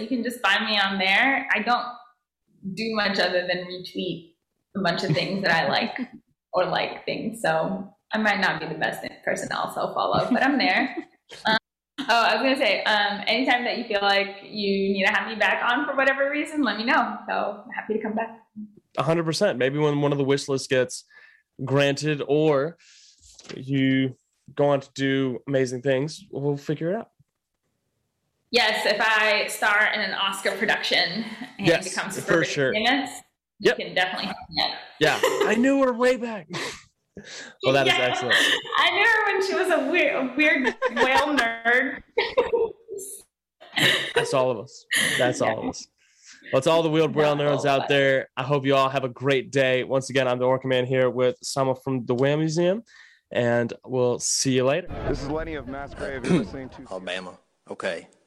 You can just find me on there. I don't do much other than retweet a bunch of things that I like or like things. So I might not be the best person to also follow, but I'm there. Um, oh, I was gonna say, um, anytime that you feel like you need to have me back on for whatever reason, let me know. So I'm happy to come back. hundred percent. Maybe when one of the wish lists gets granted or you go on to do amazing things, we'll figure it out. Yes, if I star in an Oscar production and Yes, become for super sure. famous, Yep. you can definitely help me out. Yeah, I knew her way back. well, oh, that is Yeah. excellent. I knew her when she was a weird, a weird whale nerd. That's all of us. That's all of us. Well, it's all the Wheeled Braille Yeah, nerds out there. I hope you all have a great day. Once again, I'm the Orca Man here with Sama from the Whale Museum, and we'll see you later. This is Lenny of Massgrave. You're listening to Alabama. Okay.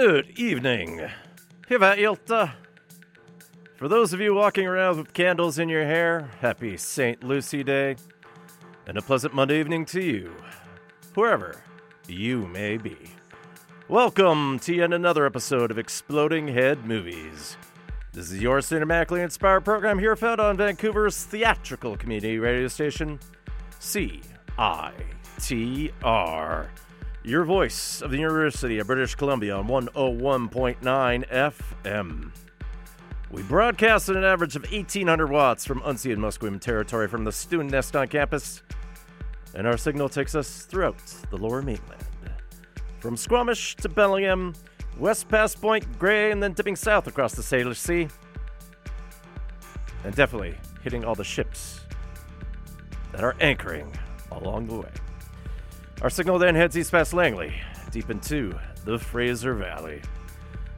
Good evening. Hyvää ilta. For those of you walking around with candles in your hair, happy St. Lucy Day, and a pleasant Monday evening to you, wherever you may be. Welcome to yet another episode of Exploding Head Movies. This is your cinematically inspired program here found on Vancouver's theatrical community radio station, CITR. Your voice of the University of British Columbia on 101.9 FM. We broadcast at an average of 1,800 watts from unceded Musqueam territory from the student nest on campus, and our signal takes us throughout the lower mainland. From Squamish to Bellingham, west past Point Grey, and then dipping south across the Salish Sea. And definitely hitting all the ships that are anchoring along the way. Our signal then heads east past Langley, deep into the Fraser Valley.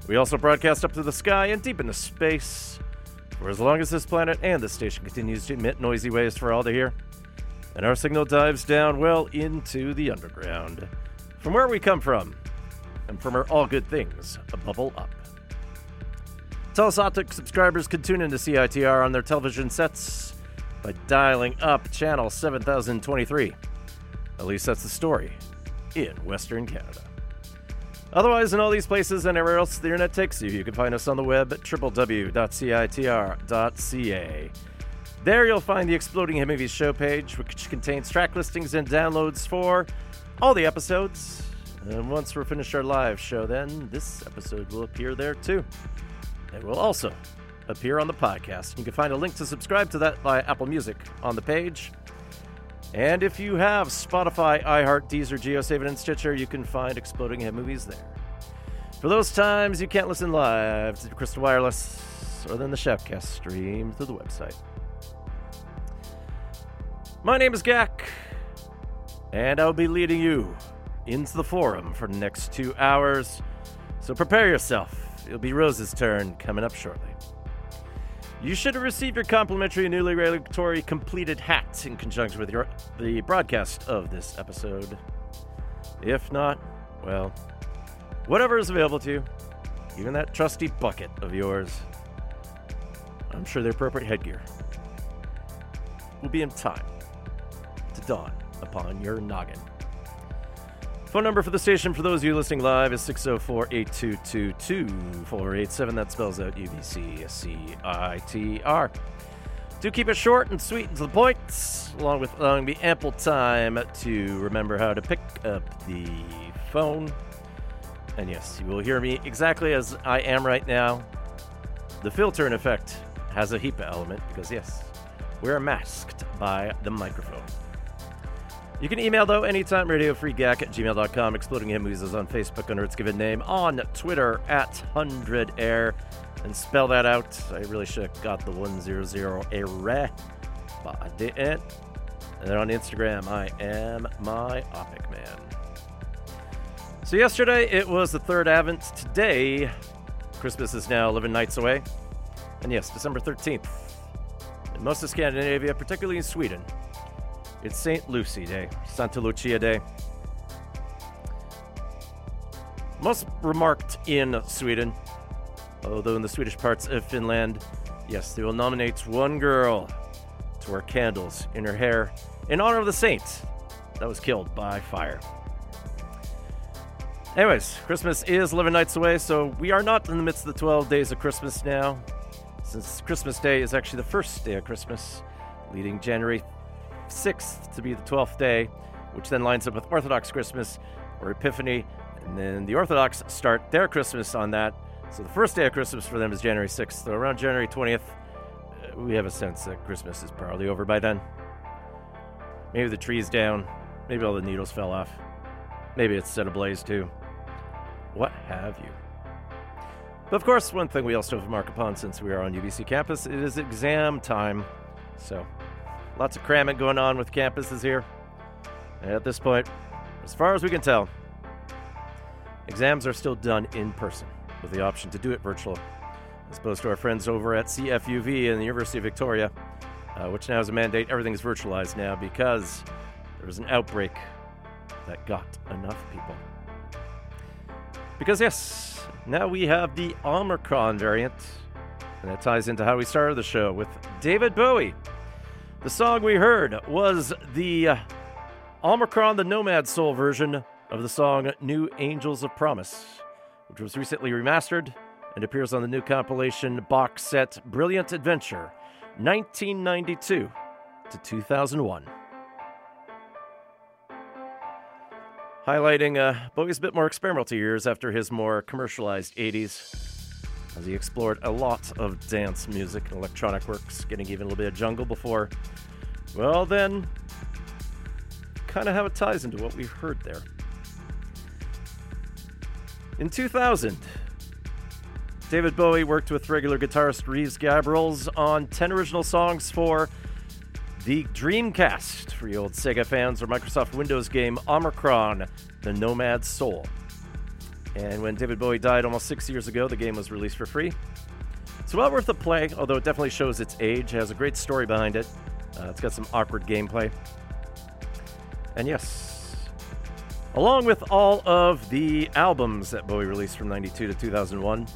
We also broadcast up to the sky and deep into space, for as long as this planet and this station continues to emit noisy waves for all to hear. And our signal dives down well into the underground, from where we come from, and from where all good things bubble up. Telus Optik subscribers can tune into CITR on their television sets by dialing up channel 7023. At least that's the story in Western Canada. Otherwise, in all these places and everywhere else the internet takes you, you can find us on the web at www.citr.ca. There you'll find the Exploding Head Movies show page, which contains track listings and downloads for all the episodes. And once we're finished our live show, then this episode will appear there too. It will also appear on the podcast. You can find a link to subscribe to that via Apple Music on the page. And if you have Spotify, iHeart, Deezer, JioSaavn, and Stitcher, you can find Exploding Head Movies there. For those times you can't listen live to Crystal Wireless or then the Chefcast stream through the website. My name is Gak, and I'll be leading you into the forum for the next two hours. So prepare yourself. It'll be Rose's turn coming up shortly. You should have received your complimentary newly regulatory completed hat in conjunction with your the broadcast of this episode. If not, well, whatever is available to you, even that trusty bucket of yours, I'm sure the appropriate headgear will be in time to dawn upon your noggin. Phone number for the station for those of you listening live is 604 822 2487. That spells out UBC CITR. Do keep it short and sweet and to the point, along with allowing me ample time to remember how to pick up the phone. And yes, you will hear me exactly as I am right now. The filter, in effect, has a HEPA element because, yes, we're masked by the microphone. You can email, though, anytime, radiofreegack at gmail.com. Exploding Head Movies is on Facebook under its given name, on Twitter at 100air. And spell that out. I really should have got the 100 air, but I didn't. And then on Instagram, I am my Opic Man. So yesterday it was the third Advent. Today, Christmas is now 11 nights away. And yes, December 13th. In most of Scandinavia, particularly in Sweden, it's St. Lucy Day, Santa Lucia Day. Most remarked in Sweden, although in the Swedish parts of Finland, yes, they will nominate one girl to wear candles in her hair in honor of the saint that was killed by fire. Anyways, Christmas is 11 nights away, so we are not in the midst of the 12 days of Christmas now, since Christmas Day is actually the first day of Christmas, leading January 6th to be the 12th day, which then lines up with Orthodox Christmas or Epiphany, and then the Orthodox start their Christmas on that. So the first day of Christmas for them is January 6th. So around January 20th, uh, we have a sense that Christmas is probably over by then. Maybe the tree's down. Maybe all the needles fell off. Maybe it's set ablaze too. What have you? But of course, one thing we also have to mark upon since we are on UBC campus, it is exam time. So, lots of cramming going on with campuses here. And at this point, as far as we can tell, exams are still done in person with the option to do it virtual, as opposed to our friends over at CFUV and the University of Victoria, uh, which now has a mandate everything's virtualized now because there was an outbreak that got enough people. Because, yes, now we have the Omicron variant, and that ties into how we started the show with David Bowie. The song we heard was the uh, Omikron the Nomad Soul version of the song New Angels of Promise, which was recently remastered and appears on the new compilation box set Brilliant Adventure 1992 to 2001. Highlighting uh, Bowie's bit more experimental years after his more commercialized 80s, as he explored a lot of dance music and electronic works, getting even a little bit of jungle before, well, then, kind of how it ties into what we've heard there. In 2000, David Bowie worked with regular guitarist Reeves Gabrels on 10 original songs for the Dreamcast for you old Sega fans or Microsoft Windows game Omikron, The Nomad Soul. And when David Bowie died almost six years ago, the game was released for free. It's well worth a play, although it definitely shows its age. It has a great story behind it. Uh, it's got some awkward gameplay. And yes, along with all of the albums that Bowie released from 92 to 2001,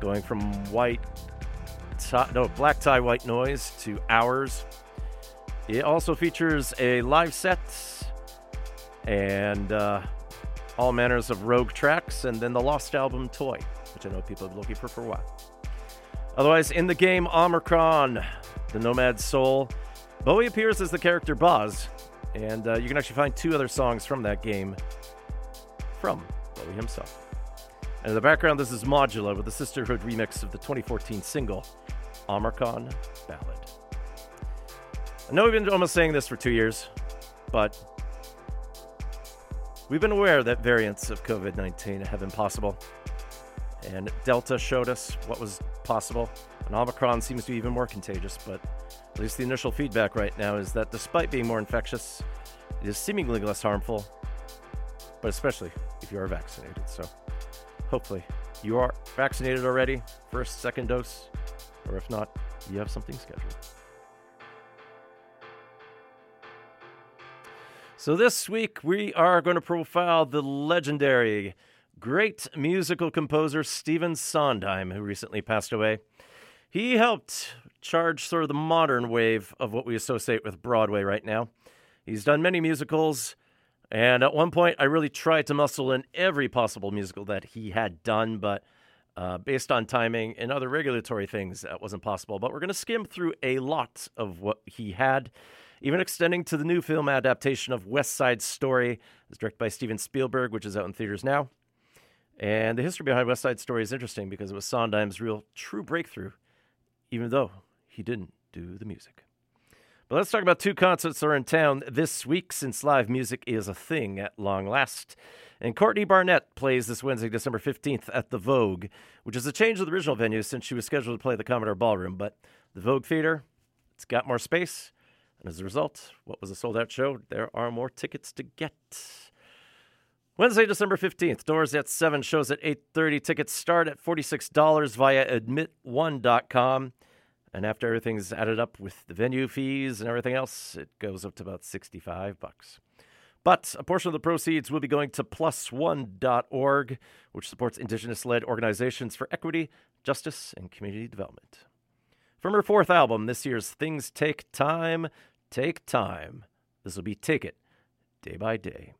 going from white tie, no, black tie, white noise to hours. It also features a live set and uh, all manners of rogue tracks, and then the lost album Toy, which I know people have been looking for for a while. Otherwise, in the game Omikron, the Nomad Soul, Bowie appears as the character Boz, and uh, you can actually find two other songs from that game from Bowie himself. And in the background, this is Modula with the Sisterhood remix of the 2014 single Omicron Ballad. I know we've been almost saying this for two years, but we've been aware that variants of COVID 19 have been possible. And Delta showed us what was possible, and Omicron seems to be even more contagious. But at least the initial feedback right now is that despite being more infectious, it is seemingly less harmful, but especially if you are vaccinated. So hopefully you are vaccinated already, first, second dose, or if not, you have something scheduled. So this week we are going to profile the legendary, great musical composer Stephen Sondheim, who recently passed away. He helped charge sort of the modern wave of what we associate with Broadway right now. He's done many musicals, and at one point I really tried to muscle in every possible musical that he had done, but uh, based on timing and other regulatory things, that wasn't possible. But we're going to skim through a lot of what he had even extending to the new film adaptation of West Side Story. It's directed by Steven Spielberg, which is out in theaters now. And the history behind West Side Story is interesting because it was Sondheim's real true breakthrough, even though he didn't do the music. But let's talk about two concerts that are in town this week since live music is a thing at long last. And Courtney Barnett plays this Wednesday, December 15th at the Vogue, which is a change of the original venue since she was scheduled to play the Commodore Ballroom. But the Vogue Theater, it's got more space. And as a result, what was a sold out show? There are more tickets to get. Wednesday, December 15th, doors at 7, shows at 8.30. Tickets start at $46 via admit1.com. And after everything's added up with the venue fees and everything else, it goes up to about 65 bucks. But a portion of the proceeds will be going to plus1.org, which supports indigenous led organizations for equity, justice, and community development. From her fourth album, this year's Things Take Time, Take Time. This will be Take It, Day by Day.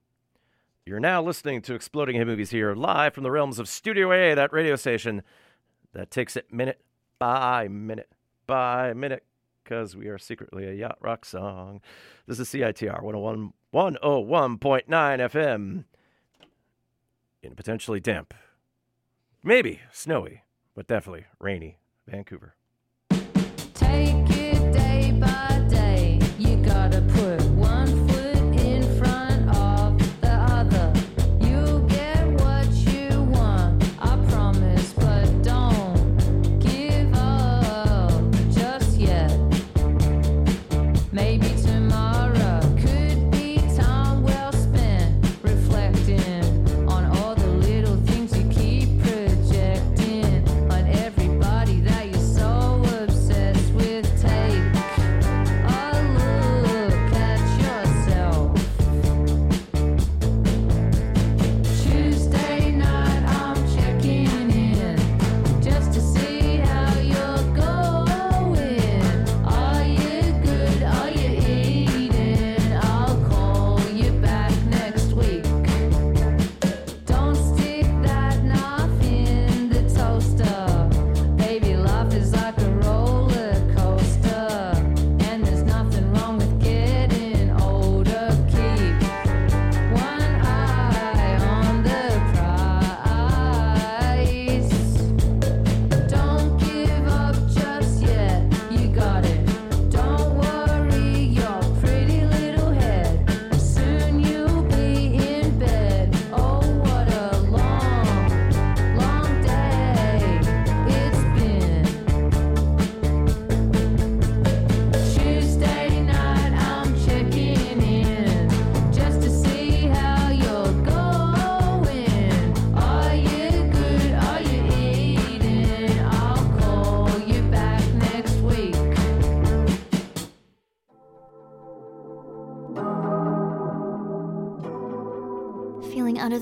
You're now listening to Exploding Head Movies here, live from the realms of Studio A, that radio station that takes it minute by minute by minute, because we are secretly a yacht rock song. This is CITR 101, 101.9 FM in potentially damp, maybe snowy, but definitely rainy Vancouver. Take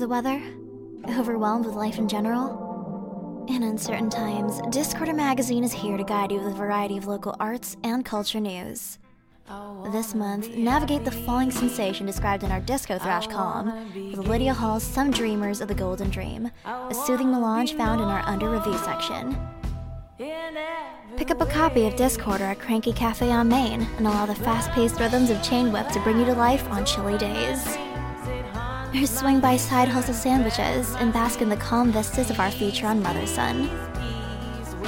the weather? Overwhelmed with life in general? In uncertain times, Discorder Magazine is here to guide you with a variety of local arts and culture news. This month, navigate the falling sensation described in our Disco Thrash column with Lydia Hall's Some Dreamers of the Golden Dream, a soothing melange found in our Under Review section. Pick up a copy of Discorder at Cranky Cafe on Main and allow the fast paced rhythms of Chain Whip to bring you to life on chilly days. Or swing by Side Hustle Sandwiches and bask in the calm vistas of our feature on Mother Son.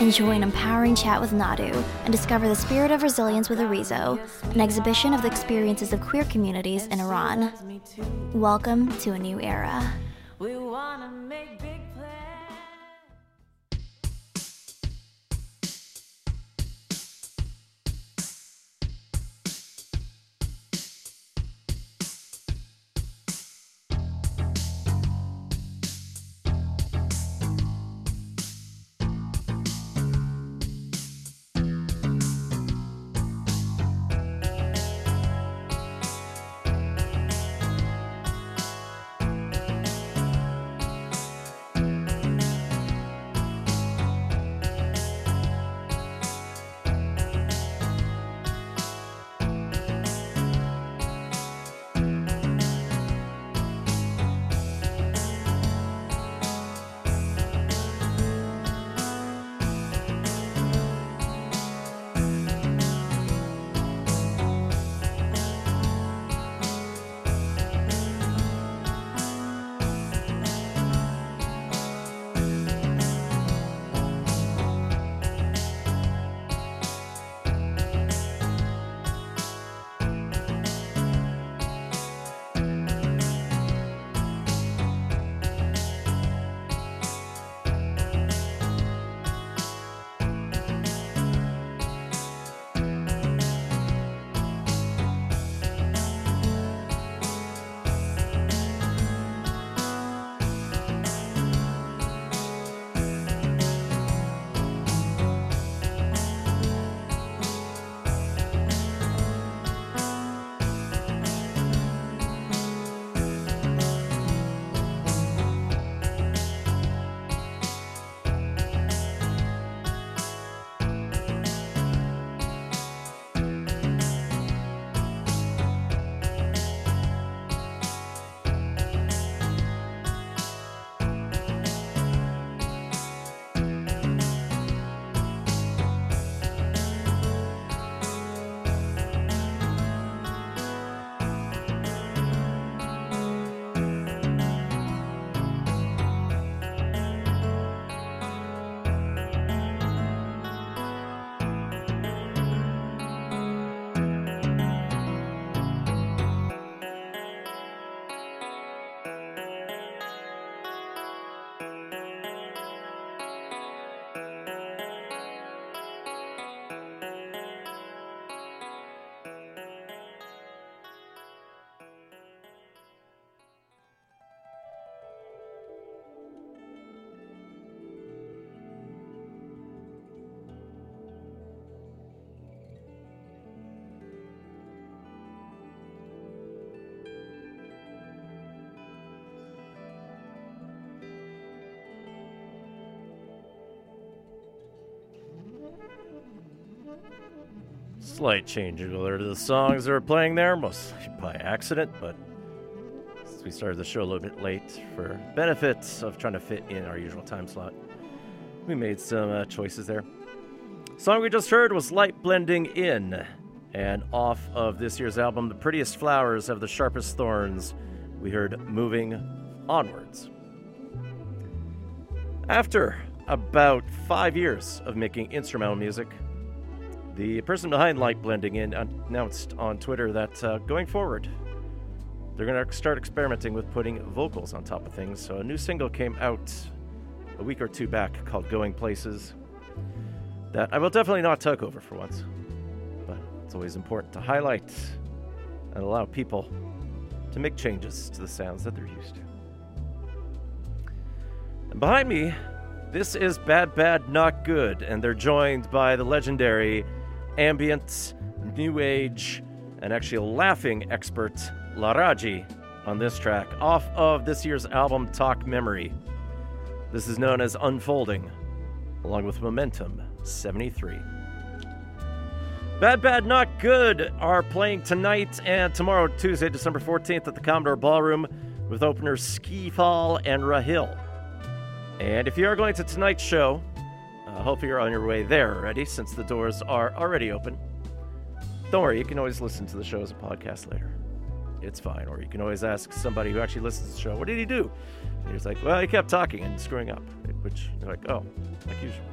Enjoy an empowering chat with Nadu and discover the spirit of resilience with Arizo, an exhibition of the experiences of queer communities in Iran. Welcome to a new era. Slight change to the songs that are playing there, mostly by accident, but since we started the show a little bit late for benefits of trying to fit in our usual time slot, we made some uh, choices there. Song we just heard was Light Blending In, and off of this year's album, The Prettiest Flowers Have the Sharpest Thorns, we heard Moving Onwards. After about five years of making instrumental music, the person behind Light Blending In announced on Twitter that uh, going forward, they're going to start experimenting with putting vocals on top of things. So a new single came out a week or two back called Going Places that I will definitely not talk over for once. But it's always important to highlight and allow people to make changes to the sounds that they're used to. And behind me, this is Bad Bad Not Good, and they're joined by the legendary ambient, new age, and actually laughing expert Laraaji on this track off of this year's album Talk Memory. This is known as Unfolding, along with Momentum 73. Bad Bad Not Good are playing tonight and tomorrow, Tuesday, December 14th, at the Commodore Ballroom with openers Skiifall and Rahil. And if you are going to tonight's show, I hope you're on your way there already since the doors are already open. Don't worry, you can always listen to the show as a podcast later. It's fine. Or you can always ask somebody who actually listens to the show, what did he do? And he's like, well, he kept talking and screwing up, which you're like, oh, like usual.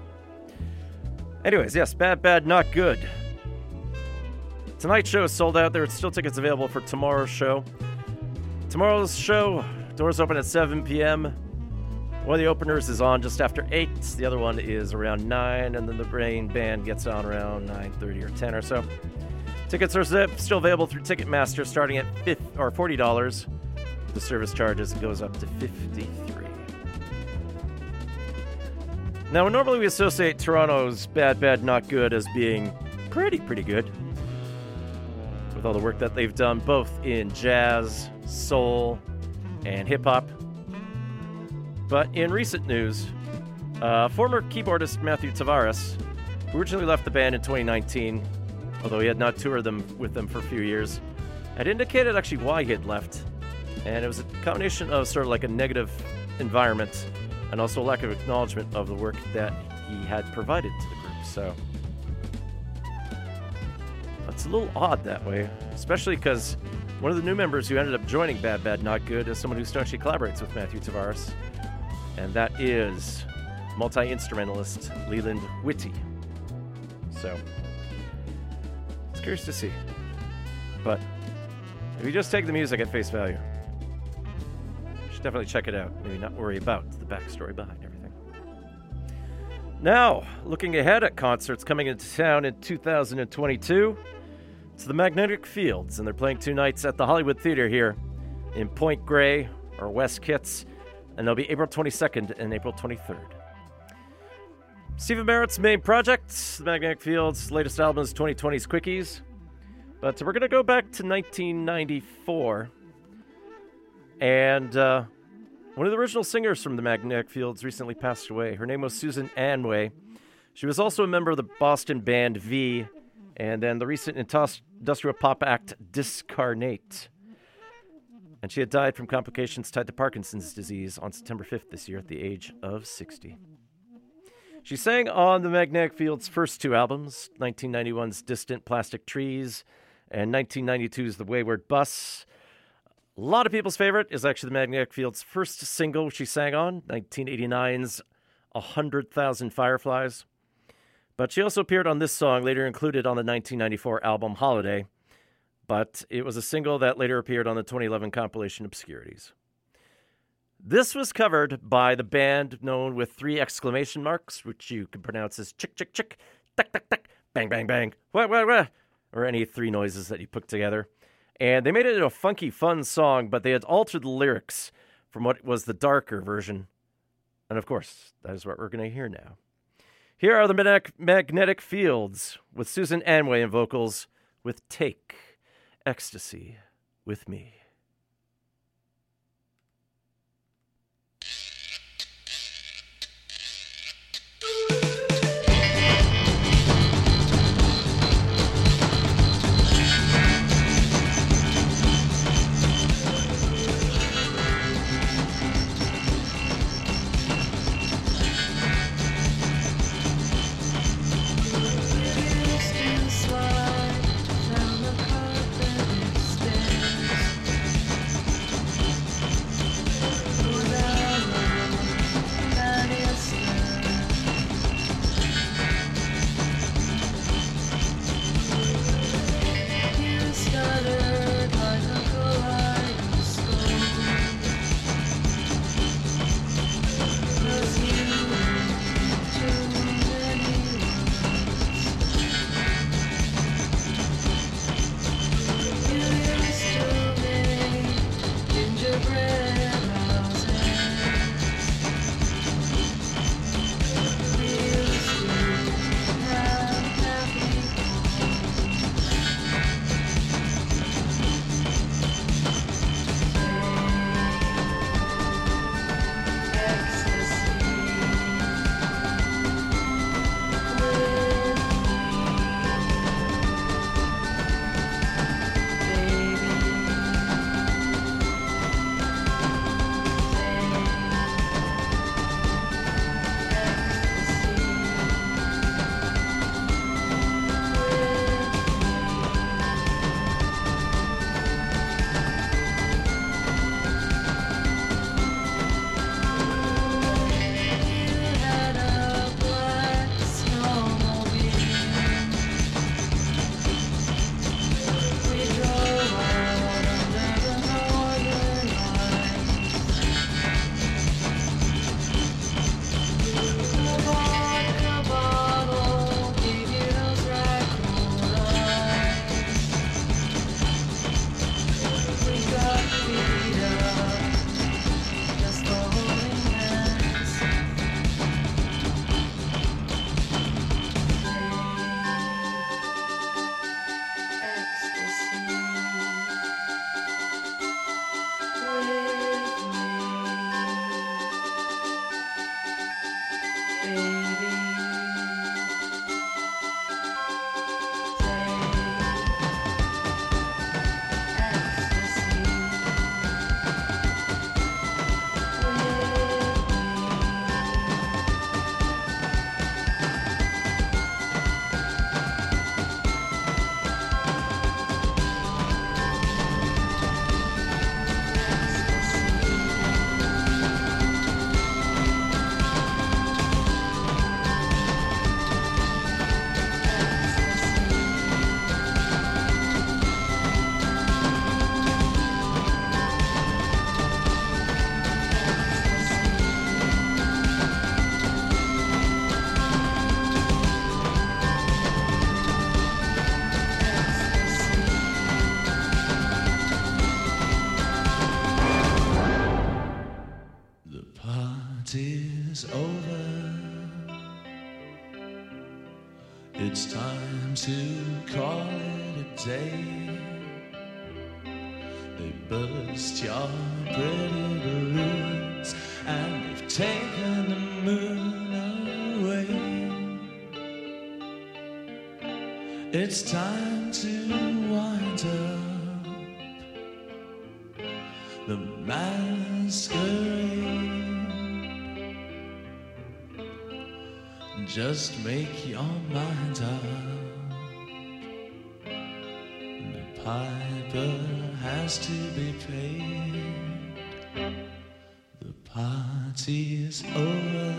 Anyways, yes, bad, bad, not good. Tonight's show is sold out. There are still tickets available for tomorrow's show. Tomorrow's show, doors open at 7 p.m. One of the openers is on just after 8. The other one is around 9, and then the main band gets on around 9.30 or 10 or so. Tickets are still available through Ticketmaster starting at 50, or $40. The service charges goes up to 53 Now, normally we associate Toronto's Bad Bad Not Good as being pretty, pretty good. With all the work that they've done both in jazz, soul, and hip hop. But in recent news, uh, former keyboardist Matthew Tavares, who originally left the band in 2019, although he had not toured them with them for a few years, had indicated actually why he had left. And it was a combination of sort of like a negative environment and also a lack of acknowledgement of the work that he had provided to the group. So it's a little odd that way, especially because one of the new members who ended up joining Bad Bad Not Good is someone who actually collaborates with Matthew Tavares, and that is multi instrumentalist Leland Whitty. So it's curious to see. But if you just take the music at face value, you should definitely check it out. Maybe not worry about the backstory behind everything. Now, looking ahead at concerts coming into town in 2022, it's the Magnetic Fields, and they're playing two nights at the Hollywood Theater here in Point Grey or West Kits, and they'll be April 22nd and April 23rd. Stephin Merritt's main project, the Magnetic Fields' latest album is 2020's Quickies, but we're going to go back to 1994. And uh, one of the original singers from the Magnetic Fields recently passed away. Her name was Susan Anway. She was also a member of the Boston band V, and then the recent industrial pop act Discarnate. And she had died from complications tied to Parkinson's disease on September 5th this year at the age of 60. She sang on the Magnetic Fields' first two albums 1991's Distant Plastic Trees and 1992's The Wayward Bus. A lot of people's favorite is actually the Magnetic Fields' first single she sang on, 1989's A Hundred Thousand Fireflies. But she also appeared on this song, later included on the 1994 album Holiday. But it was a single that later appeared on the 2011 compilation Obscurities. This was covered by the band known with three exclamation marks, which you can pronounce as chick, chick, chick, tuck, tuck, tuck, bang, bang, bang, wah, wah, wah, or any three noises that you put together. And they made it a funky, fun song, but they had altered the lyrics from what was the darker version. And of course, that is what we're going to hear now. Here are the Magnetic Fields with Susan Anway in vocals with Take Ecstasy with Me. Just make your mind up. The piper has to be paid. The party's over.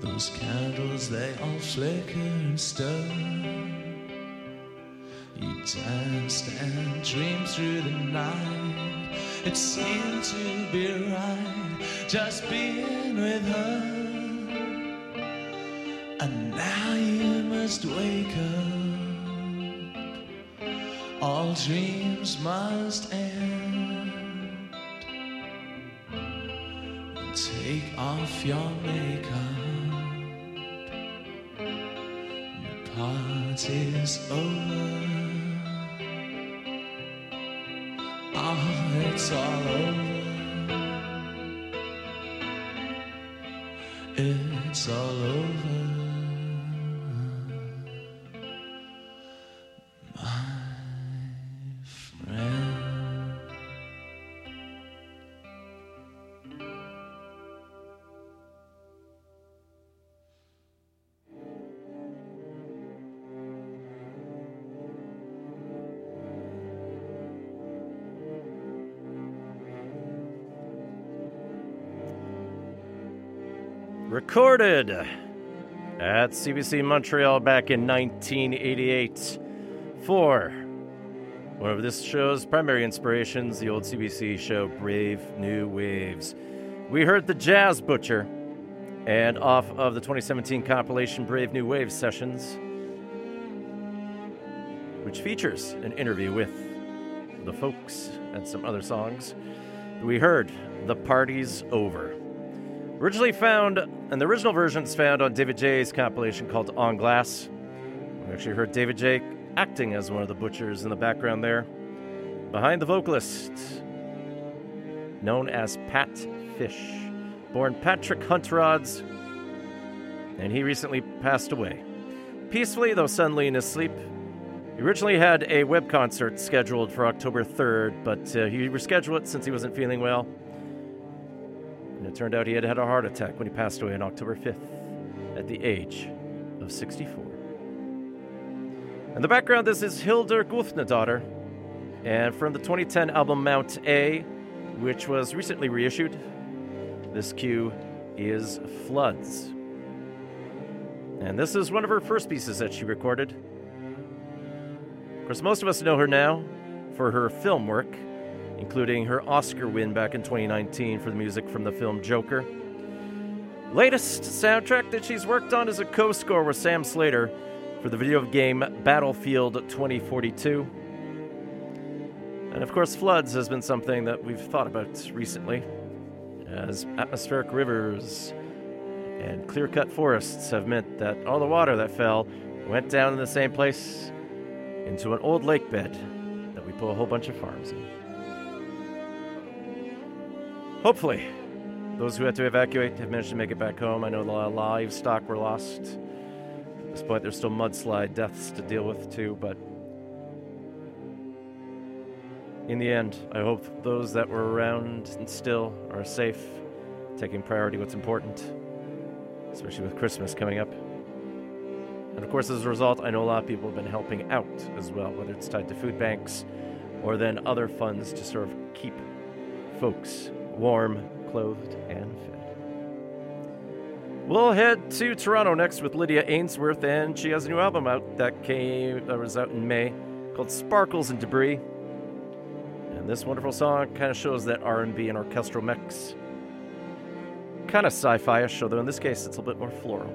Those candles, they all flicker and stir. You danced and dreamed through the night. It seemed to be right just being with her. Must wake up. All dreams must end. Take off your makeup. The party's over. Oh, it's all over. It's all over. Recorded at CBC Montreal back in 1988 for one of this show's primary inspirations, the old CBC show Brave New Waves. We heard the Jazz Butcher, and off of the 2017 compilation Brave New Waves Sessions, which features an interview with the folks and some other songs, we heard The Party's Over. Originally found, and the original version is found on David J's compilation called On Glass. We actually heard David J acting as one of the butchers in the background there. Behind the vocalist, known as Pat Fish, born Patrick Huntrods, and he recently passed away. Peacefully, though suddenly in his sleep. He originally had a web concert scheduled for October 3rd, but uh, he rescheduled it since he wasn't feeling well. And it turned out he had had a heart attack when he passed away on October 5th at the age of 64. In the background, this is Hildur Guðnadóttir, and from the 2010 album Mount A, which was recently reissued, this cue is Floods. And this is one of her first pieces that she recorded. Of course, most of us know her now for her film work, including her Oscar win back in 2019 for the music from the film Joker. Latest soundtrack that she's worked on is a co score with Sam Slater for the video game Battlefield 2042. And of course, floods has been something that we've thought about recently, as atmospheric rivers and clear cut forests have meant that all the water that fell went down in the same place into an old lake bed that we put a whole bunch of farms in. Hopefully, those who had to evacuate have managed to make it back home. I know a lot of livestock were lost. At this point, there's still mudslide deaths to deal with, too, but in the end, I hope those that were around and still are safe, taking priority what's important, especially with Christmas coming up. And of course, as a result, I know a lot of people have been helping out as well, whether it's tied to food banks or then other funds to sort of keep folks warm, clothed, and fed. We'll head to Toronto next with Lydia Ainsworth, and she has a new album out that came that was out in May called Sparkles and Debris. And this wonderful song kind of shows that R&B and orchestral mix. Kind of sci-fi-ish, although in this case it's a bit more floral.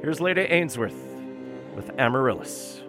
Here's Lydia Ainsworth with Amaryllis.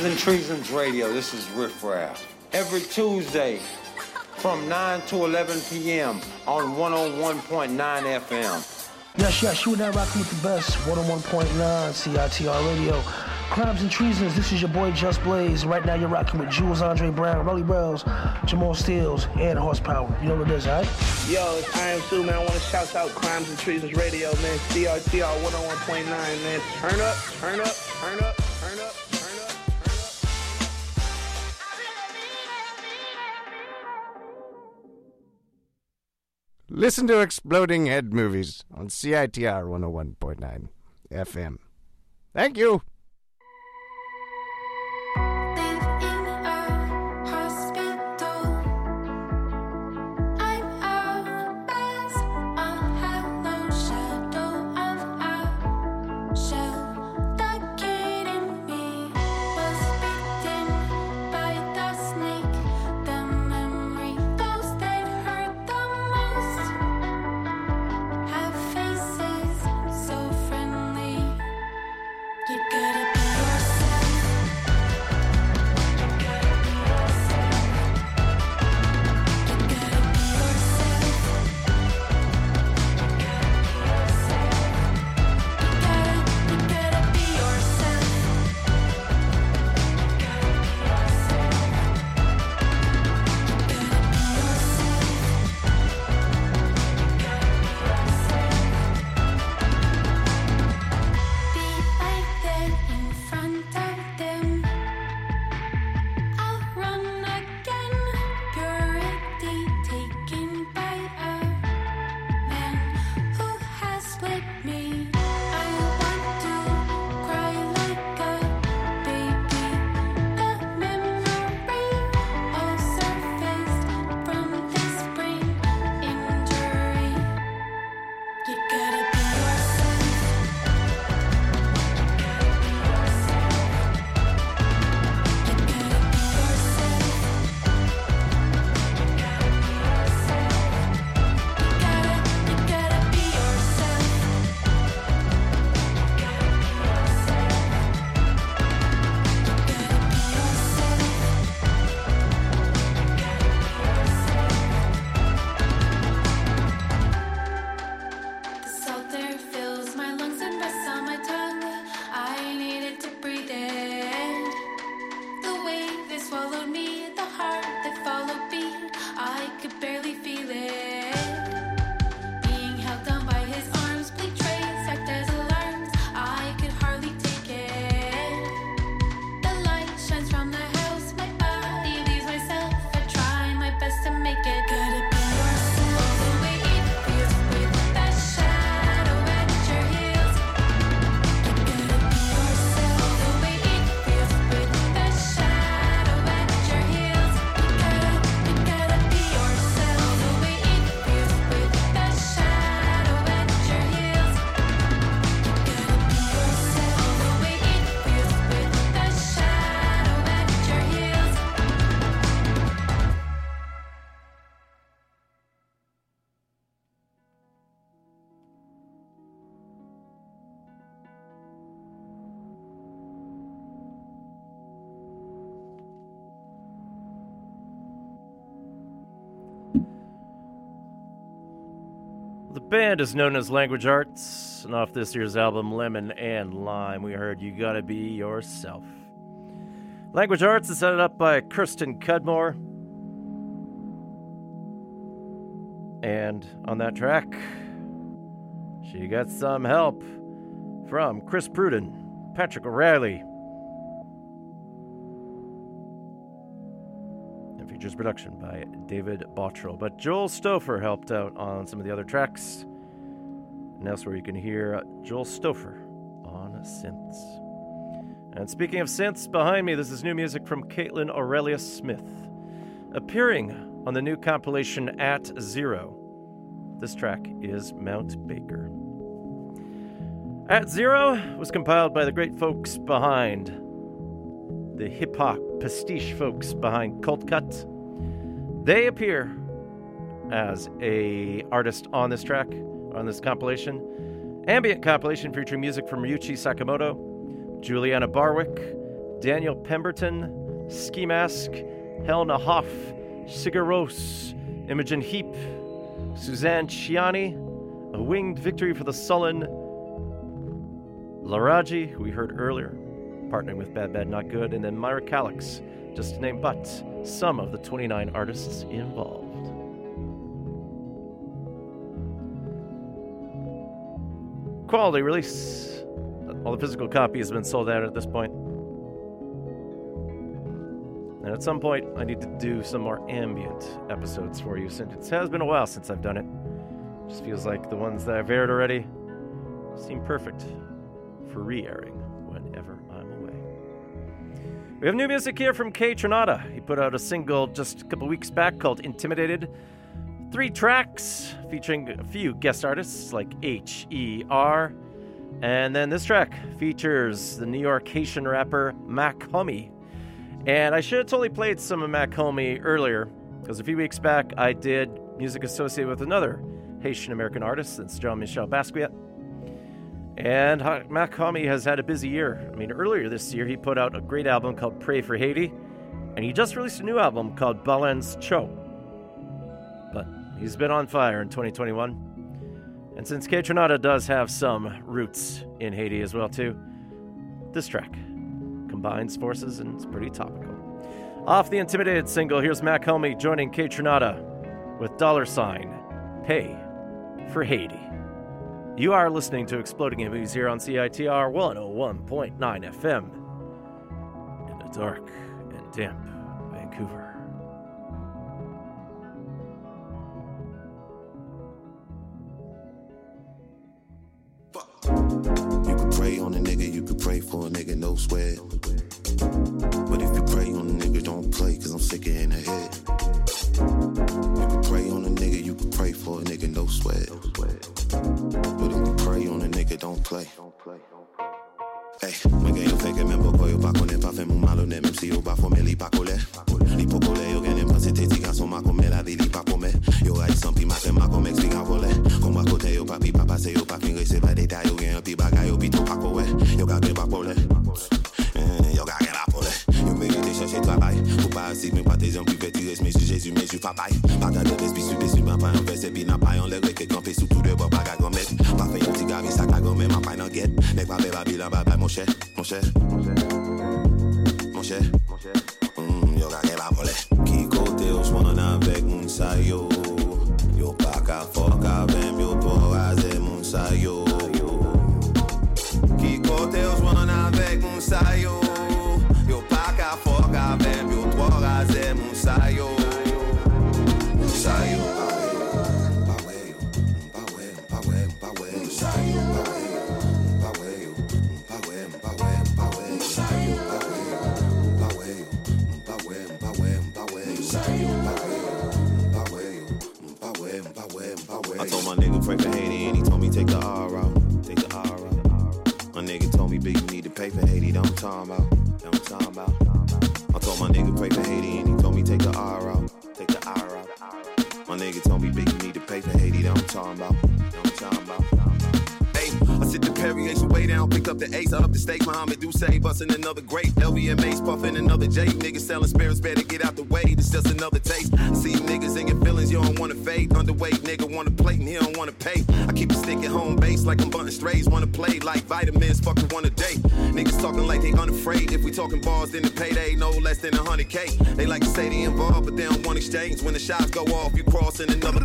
Crimes and Treasons Radio. This is Riff Raff. Every Tuesday from 9 to 11 p.m. on 101.9 FM. Yes, yes, you and I rocking with the best. 101.9 CITR Radio. Crimes and Treasons, this is your boy Just Blaze. Right now you're rocking with Jules Andre Brown, Rolly Bells, Jamal Steels, and Horsepower. You know what it is, alright? Yo, it's I Am Sue, man. I want to shout out Crimes and Treasons Radio, man. CRTR 101.9, man. Turn up, turn up, turn up, Listen to Exploding Head Movies on CITR 101.9 FM. Thank you. Band is known as Language Arts, and off this year's album Lemon and Lime, we heard You Gotta Be Yourself. Language Arts is headed up by Kirsten Cudmore. And on that track, she got some help from Chris Pruden, Patrick O'Reilly, features production by David Bottrell. But Joel Stouffer helped out on some of the other tracks. And elsewhere you can hear Joel Stouffer on synths. And speaking of synths, behind me, this is new music from Kaitlyn Aurelia Smith, appearing on the new compilation At Zero. This track is Mount Baker. At Zero was compiled by the great folks behind the hip hop pastiche folks behind Cult Cut. They appear as a artist on this track, on this compilation. Ambient compilation featuring music from Ryuichi Sakamoto, Juliana Barwick, Daniel Pemberton, Ski Mask, Helena Hauff, Sigaros, Imogen Heap, Suzanne Ciani, A Winged Victory for the Sullen, Laraaji, who we heard earlier, partnering with Badbadnotgood, and then Mira Calix, just to name but some of the 29 artists involved. Quality release. All the physical copies have been sold out at this point. And at some point, I need to do some more ambient episodes for you since it has been a while since I've done it. Just feels like the ones that I've aired already seem perfect for re airing. We have new music here from Kaytranada. He put out a single just a couple weeks back called Intimidated. Three tracks featuring a few guest artists like H.E.R. And then this track features the New York Haitian rapper Mach-Hommy. And I should have totally played some of Mach-Hommy earlier, because a few weeks back I did music associated with another Haitian American artist, that's Jean Michel Basquiat. And Mach-Hommy has had a busy year. I mean, earlier this year he put out a great album called Pray for Haiti, and he just released a new album called Balens Cho. But he's been on fire in 2021. And since Kaytranada does have some roots in Haiti as well too, this track combines forces and it's pretty topical. Off the Intimidated single, here's Mach-Hommy joining Kaytranada with dollar sign pay for Haiti. You are listening to Exploding Movies here on CITR 101.9 FM in a dark and damp Vancouver. You could pray on a nigga, you could pray for a nigga, no sweat. But if you pray on a nigga, don't play, cause I'm sicker in the head. You could pray on a nigga, you could pray for a nigga, no sweat. don't play. Hey, mwen gen yon feke e men poko yo pa konen Pa fe moun malone Mem si yo pa fome li pa kole. Li po kole yo gen yon te ti Gason ma kome la di li pa pome. Yo a yi sanpi ma fe ma kome ekspi gan vole. Kon ba kote yo pa pi pa pase yo pa fin Rese va deta yo gen yon pi bagay yo pi to pa kowe. Yo ga gen pa pole. Eh, yo ga gen pa pole. Yo merite chache trabay Ou pa asik men pa te jan pi veti res Men su jesu men su papay. Pa gade despi su besu ban pa yon verse pi nan pa yon le res cher talking about. That I'm talking about. I told my nigga pray for Haiti, and he told me take the R out. Take the R out. My nigga told me, big, you need to pay for Haiti. That I'm talking about. I'm talking about. I sit the Perrier way down, pick up the ace, up the steak, Muhammad do say, busting another great. LV and Mace puffing another J. Niggas selling spirits, better get out the way. This just another taste. I see niggas in your feelings, you don't wanna fade. Underweight nigga wanna plate and he don't wanna pay. I keep a stick at home base like I'm bunting strays. Wanna play like vitamins, fucking one talking bars, then the payday no less than a hundred K. They like to say they involved, but they don't want exchange. When the shots go off, you crossing another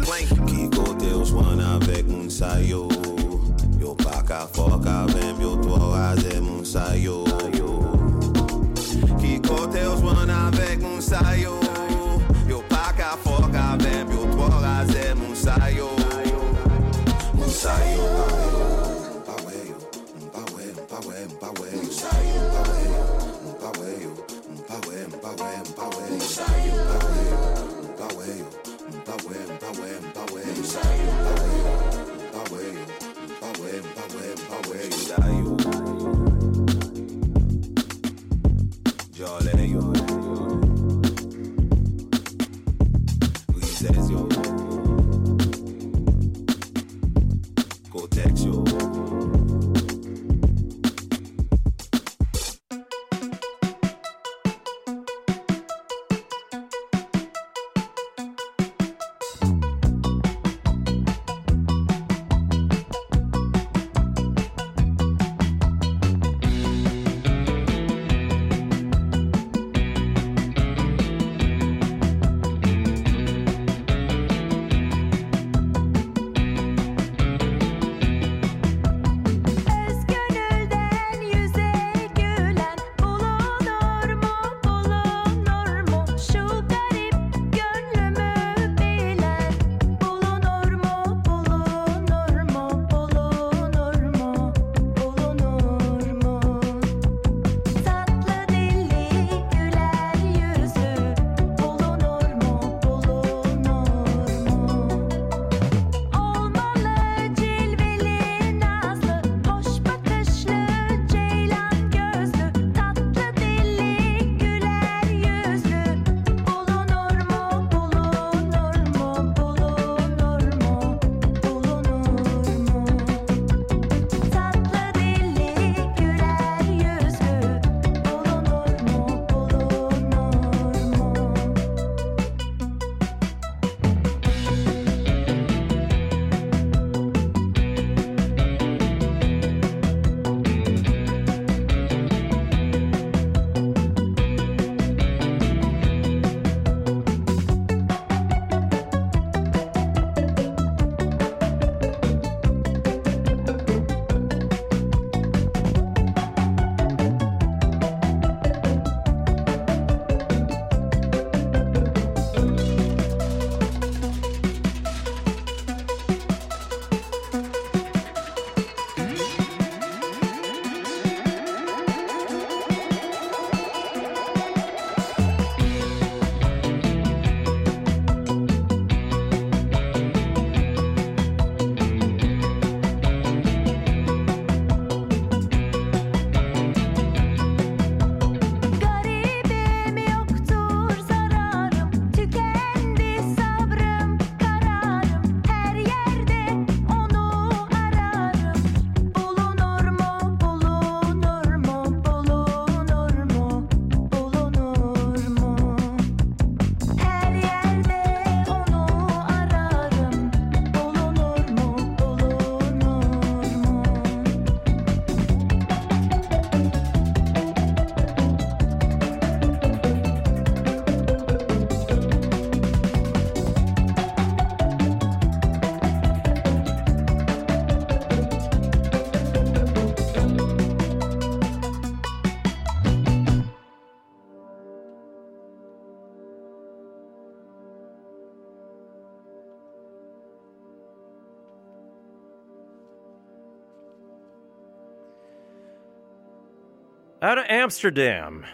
Out of Amsterdam,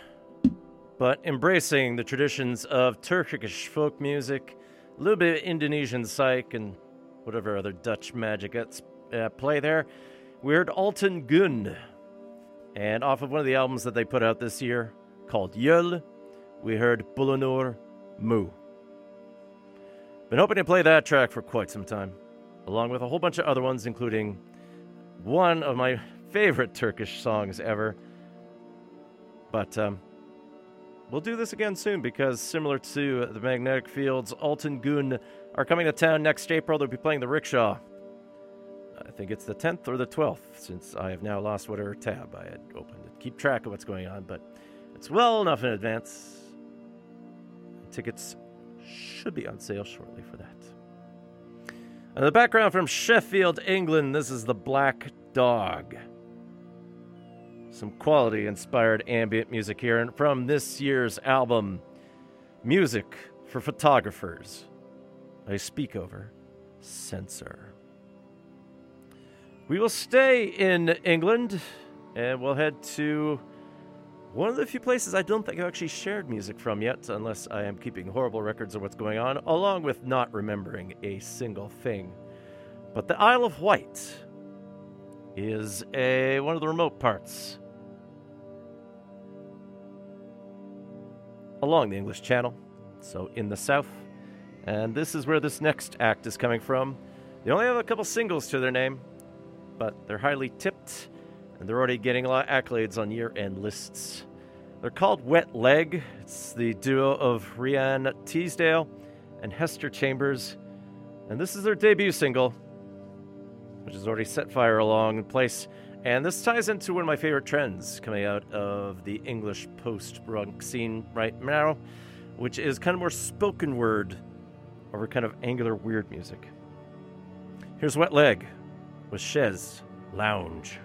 but embracing the traditions of Turkish folk music, a little bit of Indonesian psych, and whatever other Dutch magic at uh, play there. We heard Altin Gün, and off of one of the albums that they put out this year called Yol, we heard Bulunur Mu. Been hoping to play that track for quite some time, along with a whole bunch of other ones, including one of my favorite Turkish songs ever. But um, we'll do this again soon because, similar to the Magnetic Fields, Altin Gün are coming to town next April. They'll be playing the Rickshaw. I think it's the 10th or the 12th, since I have now lost whatever tab I had opened to keep track of what's going on, but it's well enough in advance. Tickets should be on sale shortly for that. In the background from Sheffield, England, this is the Black Dog. Some quality inspired ambient music here, and from this year's album, Music for Photographers. I speak over Sensor. We will stay in England and we'll head to one of the few places I don't think I've actually shared music from yet, unless I am keeping horrible records of what's going on, along with not remembering a single thing. But the Isle of Wight is a one of the remote parts along the English Channel, so in the south. And this is where this next act is coming from. They only have a couple singles to their name, but they're highly tipped and they're already getting a lot of accolades on year end lists. They're called Wet Leg. It's the duo of Rhian Teasdale and Hester Chambers. And this is their debut single, which has already set fire along in place. And this ties into one of my favorite trends coming out of the English post punk scene right now, which is kind of more spoken word over kind of angular weird music. Here's Wet Leg with Chaise Lounge.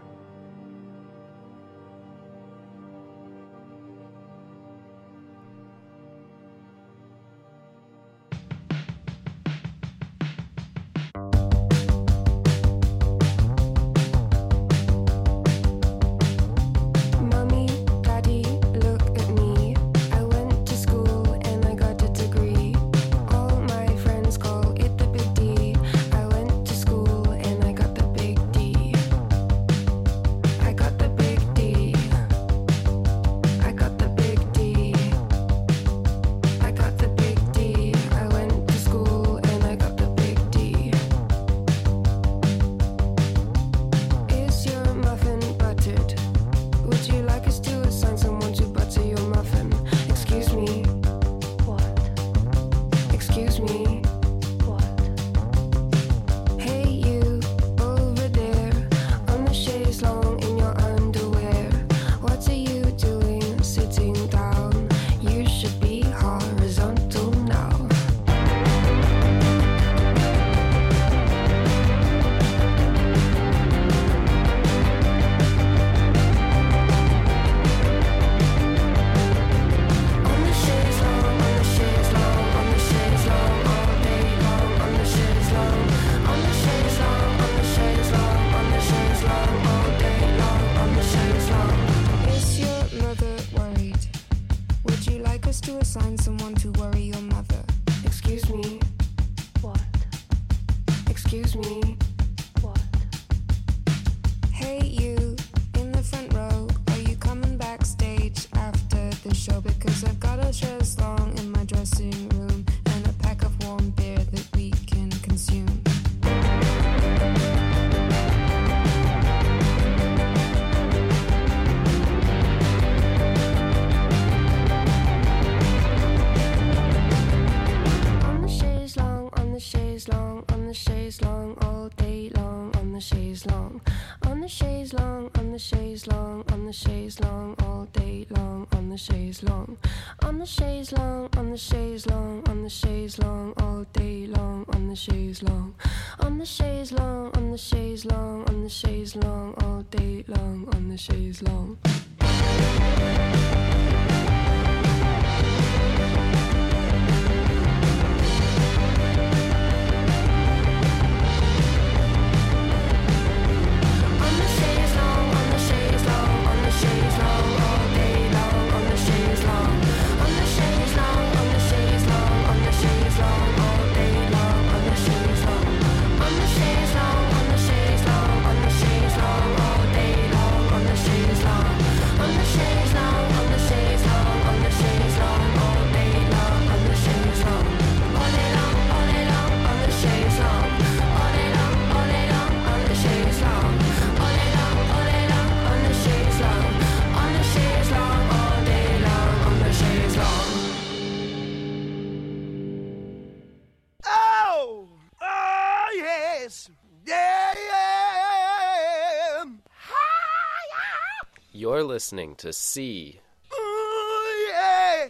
Listening to C.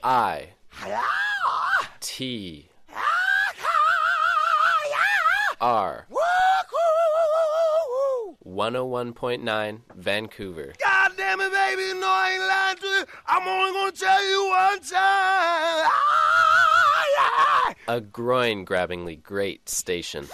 I T R 101.9 Vancouver. God damn it, baby, know I ain't lying to you. I'm only gonna tell you one time. A groin grabbingly great station.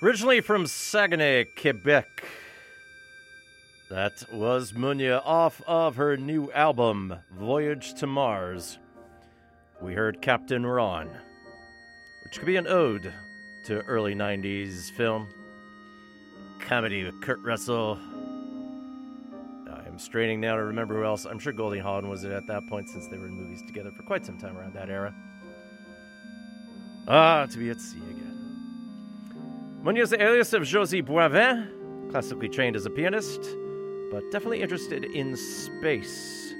Originally from Saguenay, Quebec. That was Munya off of her new album, Voyage to Mars. We heard Captain Ron, which could be an ode to early 90s film. Comedy with Kurt Russell. I am straining now to remember who else. I'm sure Goldie Hawn was it at that point since they were in movies together for quite some time around that era. Ah, to be at sea again. Munoz, alias of Josie Boivin, classically trained as a pianist, but definitely interested in space.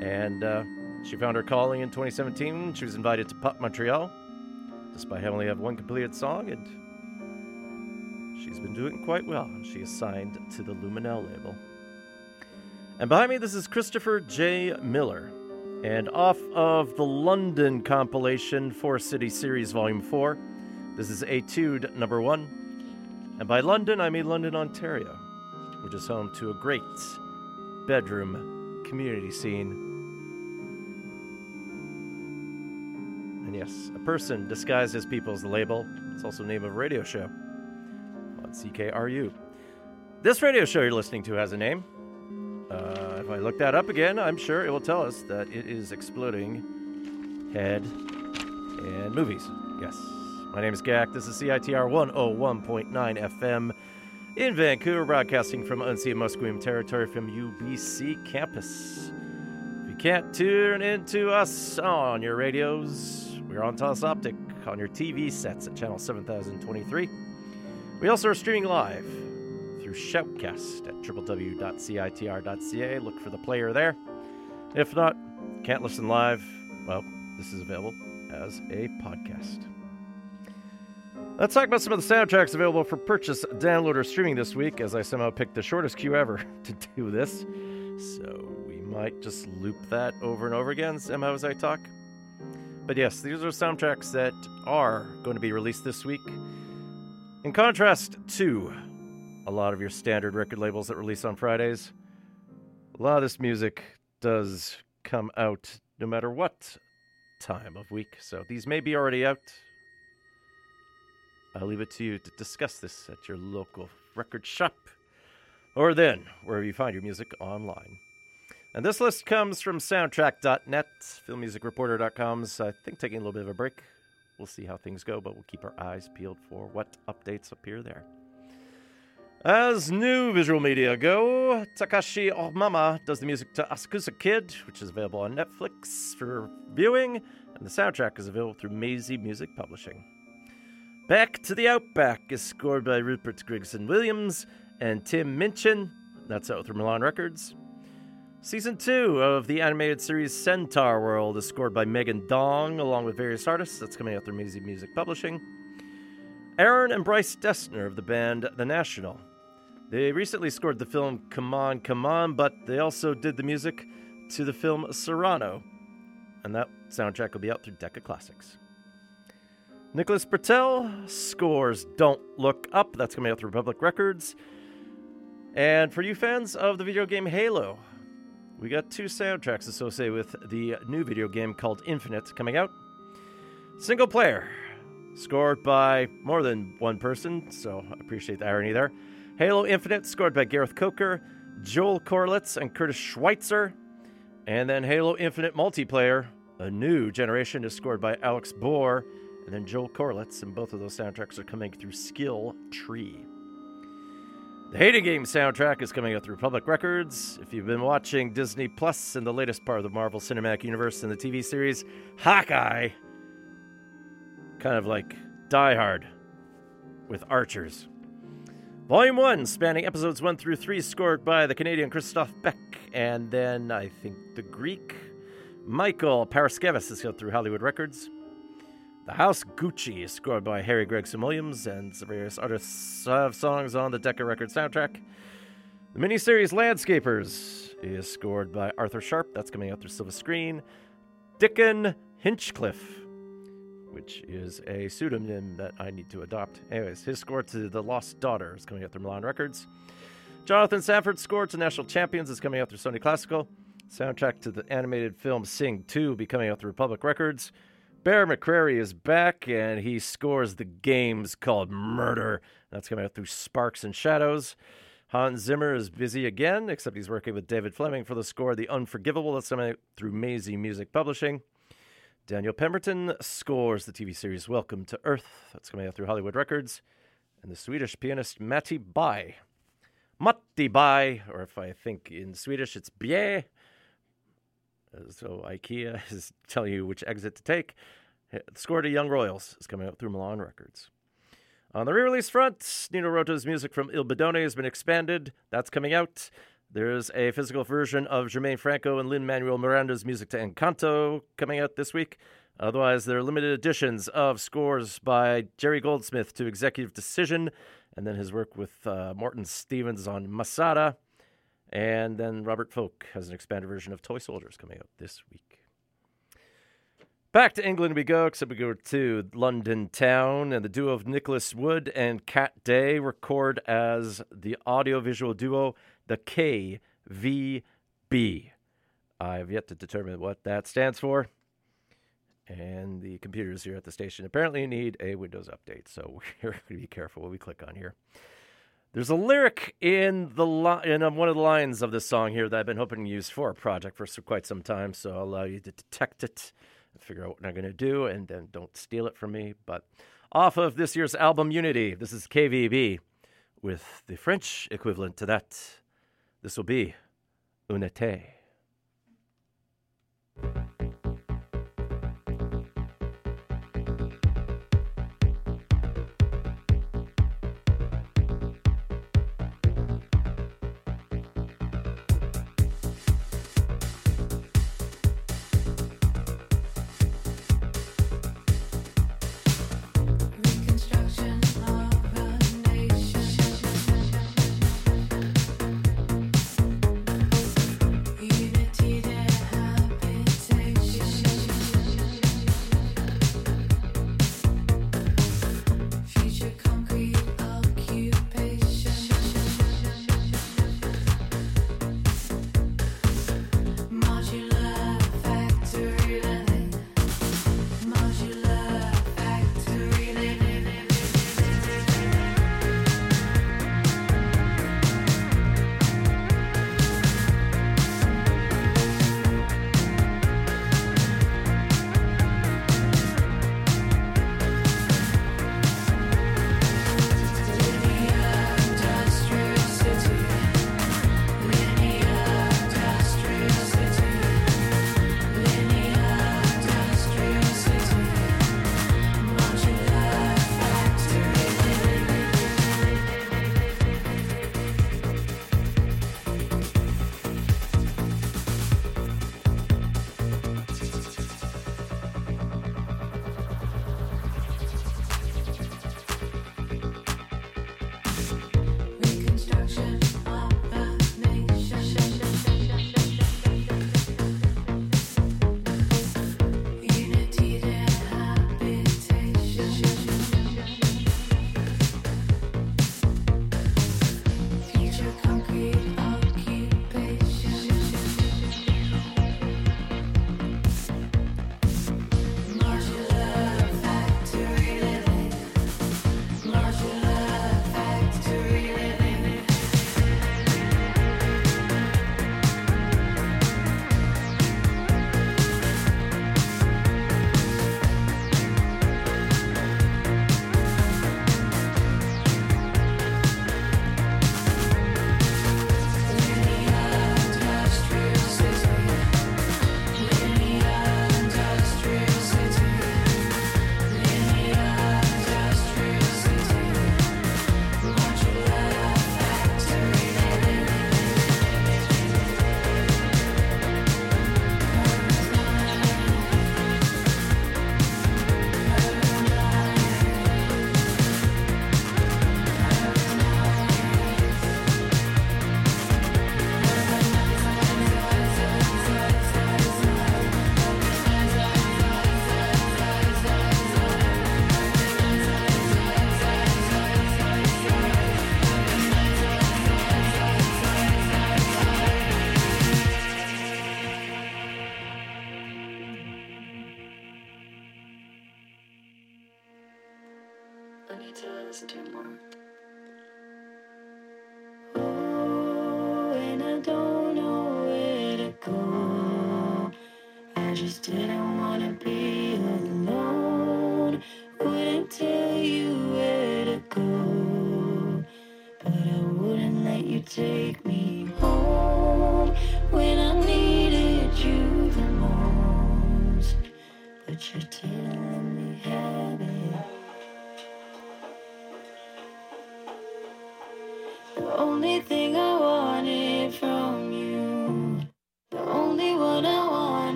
And uh, she found her calling in 2017. She was invited to Pop Montreal, despite having only have one completed song, and she's been doing quite well. She is signed to the Luminelle label. And behind me, this is Christopher J. Miller. And off of the London compilation Four City Series Volume 4, this is Etude number 1. And by London, I mean London, Ontario, which is home to a great bedroom community scene. And yes, a person disguised as people is the label. It's also the name of a radio show on CKRU. This radio show you're listening to has a name. Uh, if I look that up again, I'm sure it will tell us that it is Exploding Head and Movies. Yes. My name is Gak. This is CITR 101.9 FM in Vancouver, broadcasting from unceded Musqueam territory from UBC campus. If you can't tune into us on your radios, we're on Telus Optik on your TV sets at channel 7023. We also are streaming live through Shoutcast at www.citr.ca. Look for the player there. If not, can't listen live, well, this is available as a podcast. Let's talk about some of the soundtracks available for purchase, download, or streaming this week, as I somehow picked the shortest queue ever to do this. So we might just loop that over and over again somehow as I talk. But yes, these are soundtracks that are going to be released this week. In contrast to a lot of your standard record labels that release on Fridays, a lot of this music does come out no matter what time of week. So these may be already out. I'll leave it to you to discuss this at your local record shop or then wherever you find your music online. And this list comes from soundtrack.net, filmmusicreporter.com's, I think, taking a little bit of a break. We'll see how things go, but we'll keep our eyes peeled for what updates appear there. As new visual media go, Takashi Omama does the music to Asakusa Kid, which is available on Netflix for viewing, and the soundtrack is available through Maisie Music Publishing. Back to the Outback is scored by Rupert Gregson Williams and Tim Minchin. That's out through Milan Records. Season 2 of the animated series Centaur World is scored by Megan Dong along with various artists. That's coming out through Maisie Music Publishing. Aaron and Bryce Dessner of the band The National. They recently scored the film Come On, Come On, but they also did the music to the film Cyrano. And that soundtrack will be out through Decca Classics. Nicholas Britell scores Don't Look Up. That's coming out through Republic Records. And for you fans of the video game Halo, we got two soundtracks associated with the new video game called Infinite coming out. Single player, scored by more than one person, so I appreciate the irony there. Halo Infinite, scored by Gareth Coker, Joel Corelitz, and Curtis Schweizer. And then Halo Infinite Multiplayer, A New Generation, is scored by Alex Bohr and then Joel Corelitz, and both of those soundtracks are coming through Skill Tree. The Hating Game soundtrack is coming out through Public Records. If you've been watching Disney Plus and the latest part of the Marvel Cinematic Universe in the TV series Hawkeye, kind of like Die Hard with archers. Volume 1, spanning episodes 1 through 3, scored by the Canadian Christophe Beck, and then I think the Greek Michael Paraskevas is out through Hollywood Records. The House Gucci is scored by Harry Gregson Williams and various artists have songs on the Decca Records soundtrack. The miniseries Landscapers is scored by Arthur Sharpe. That's coming out through Silver Screen. Dickon Hinchliffe, which is a pseudonym that I need to adopt. Anyways, his score to The Lost Daughter is coming out through Milan Records. Jonathan Sanford's score to National Champions is coming out through Sony Classical. Soundtrack to the animated film Sing 2 will be coming out through Republic Records. Bear McCreary is back and he scores the games called Murder. That's coming out through Sparks and Shadows. Hans Zimmer is busy again, except he's working with David Fleming for the score The Unforgivable. That's coming out through Maisie Music Publishing. Daniel Pemberton scores the TV series Welcome to Earth. That's coming out through Hollywood Records. And the Swedish pianist Matti Bye. Matti Bye, or if I think in Swedish it's Bie. So IKEA is telling you which exit to take. The score to Young Royals is coming out through Milan Records. On the re-release front, Nino Rota's music from Il Bidone has been expanded. That's coming out. There's a physical version of Germaine Franco and Lin Manuel Miranda's music to Encanto coming out this week. Otherwise, there are limited editions of scores by Jerry Goldsmith to Executive Decision, and then his work with uh, Morton Stevens on Masada. And then Robert Folk has an expanded version of Toy Soldiers coming out this week. Back to England we go, except we go to London town, and the duo of Nicholas Wood and Kat Day record as the audiovisual duo, the KVB. I've yet to determine what that stands for. And the computers here at the station apparently need a Windows update, so we're going to be careful what we click on here. There's a lyric in the li- in um, one of the lines of this song here that I've been hoping to use for a project for quite some time, so I'll allow you to detect it figure out what I'm going to do, and then don't steal it from me. But off of this year's album Unity, this is KVB with the French equivalent to that. This will be Unité.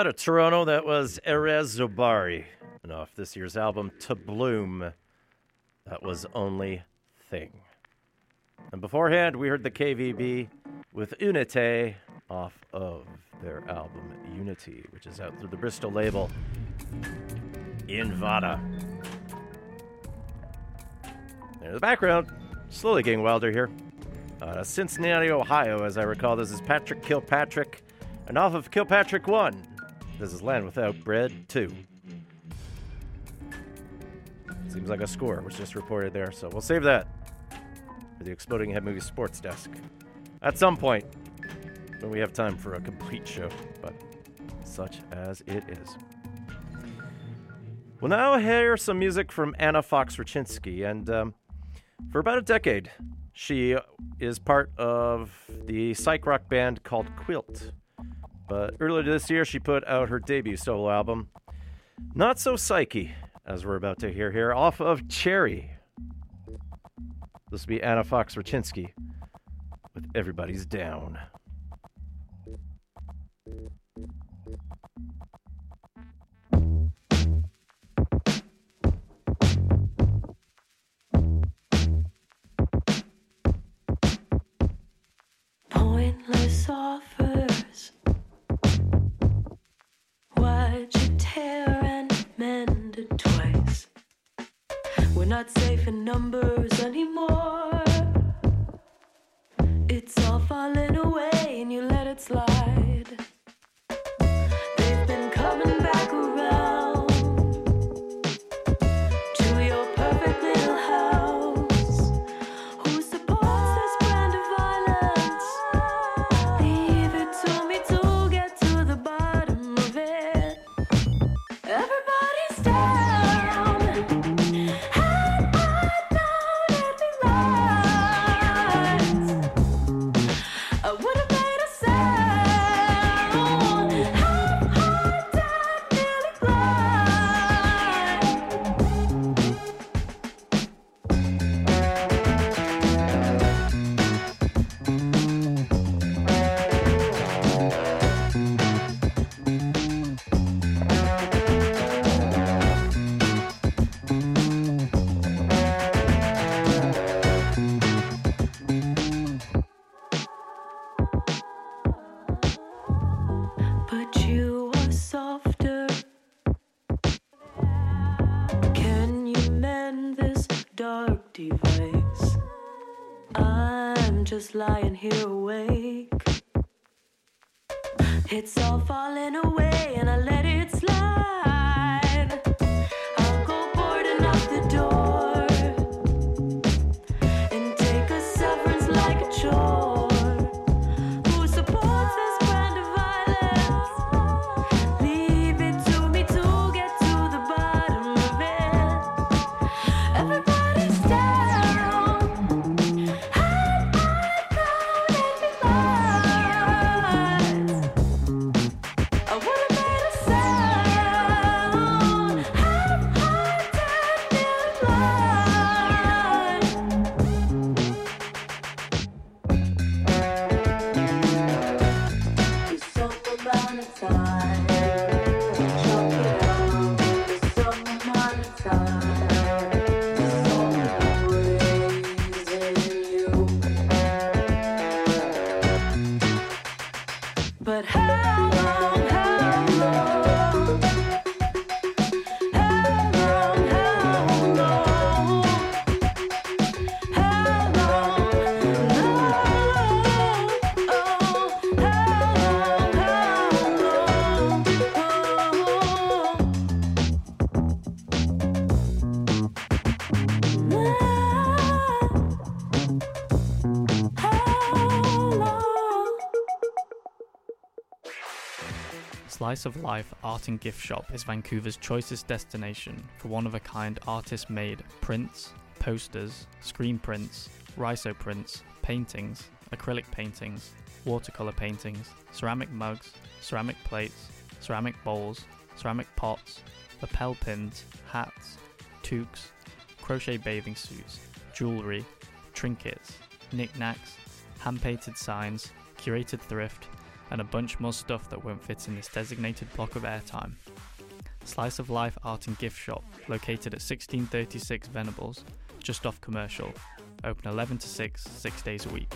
Out of Toronto, that was Erez Zobari. And off this year's album, To Bloom, that was Only Thing. And beforehand, we heard the KVB with Unite off of their album Unity, which is out through the Bristol label Invada. In the background, slowly getting wilder here. Uh, Cincinnati, Ohio, as I recall, this is Patrick Kilpatrick. And off of Kilpatrick 1, this is Land Without Bread 2. Seems like a score was just reported there, so we'll save that for the Exploding Head Movie Sports Desk at some point when we have time for a complete show, but such as it is. We'll now hear some music from Anna Fox Rochinski, and um, for about a decade, she is part of the psych rock band called Quilt. But earlier this year, she put out her debut solo album, Not So Psyche, as we're about to hear here, off of Cherry. This will be Anna Fox Rochinski with Everybody's Down. Pointless offers. Tear and mend it twice? We're not safe in numbers anymore. It's all falling away and you let it slide. Just lying here awake. It's all falling away, Slice of Life Art and Gift Shop is Vancouver's choicest destination for one of a kind artist made prints, posters, screen prints, riso prints, paintings, acrylic paintings, watercolor paintings, ceramic mugs, ceramic plates, ceramic bowls, ceramic pots, lapel pins, hats, toques, crochet bathing suits, jewelry, trinkets, knickknacks, hand painted signs, curated thrift, and a bunch more stuff that won't fit in this designated block of airtime. Slice of Life Art and Gift Shop, located at 1636 Venables, just off commercial, open 11 to 6, six days a week.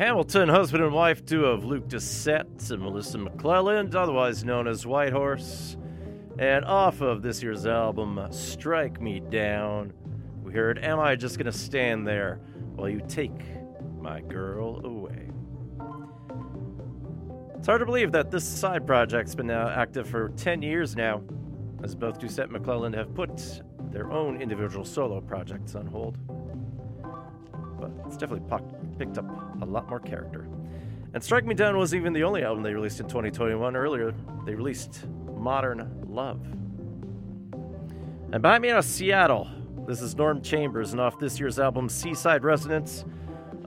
Hamilton husband and wife duo of Luke Doucet and Melissa McClelland, otherwise known as Whitehorse. And off of this year's album, Strike Me Down, we heard Am I Just Gonna Stand There While You Take My Girl Away? It's hard to believe that this side project's been now active for 10 years now, as both Doucet and McClelland have put their own individual solo projects on hold. But it's definitely poc- picked up a lot more character. And Strike Me Down was even the only album they released in 2021. Earlier, they released Modern Love. And by me out of Seattle, This is Norm Chambers, and off this year's album Seaside Resonance,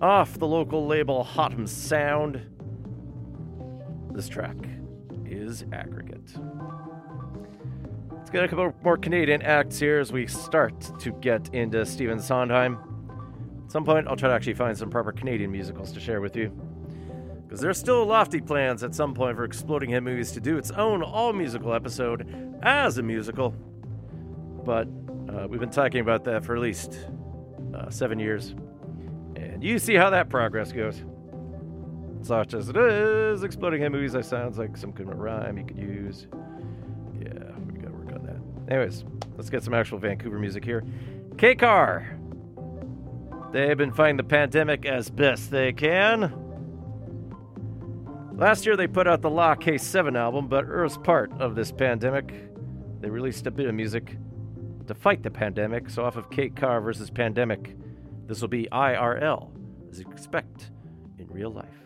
off the local label Hotham Sound, this track is Aggregate. Let's get a couple more Canadian acts here as we start to get into Stephen Sondheim. Some point, I'll try to actually find some proper Canadian musicals to share with you. Because there's still lofty plans at some point for Exploding Head Movies to do its own all musical episode as a musical. But uh, we've been talking about that for at least uh, seven years. And you see how that progress goes. Such as it is, Exploding Head Movies, that sounds like some kind of rhyme you could use. Yeah, we gotta work on that. Anyways, let's get some actual Vancouver music here. K Car. They've been fighting the pandemic as best they can. Last year they put out the Law K7 album, but as part of this pandemic, they released a bit of music to fight the pandemic. So off of Kate Carr versus Pandemic, this will be IRL, as you expect in real life.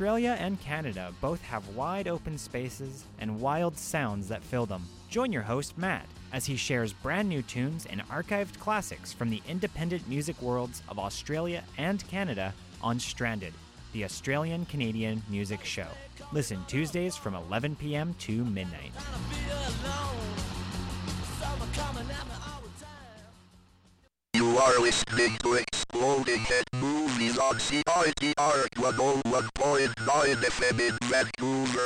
Australia and Canada both have wide open spaces and wild sounds that fill them. Join your host, Matt, as he shares brand new tunes and archived classics from the independent music worlds of Australia and Canada on Stranded, the Australian Canadian music show. Listen Tuesdays from 11 p.m. to midnight. You are listening to Exploding Head Movies on CITR 101.9 FM in Vancouver.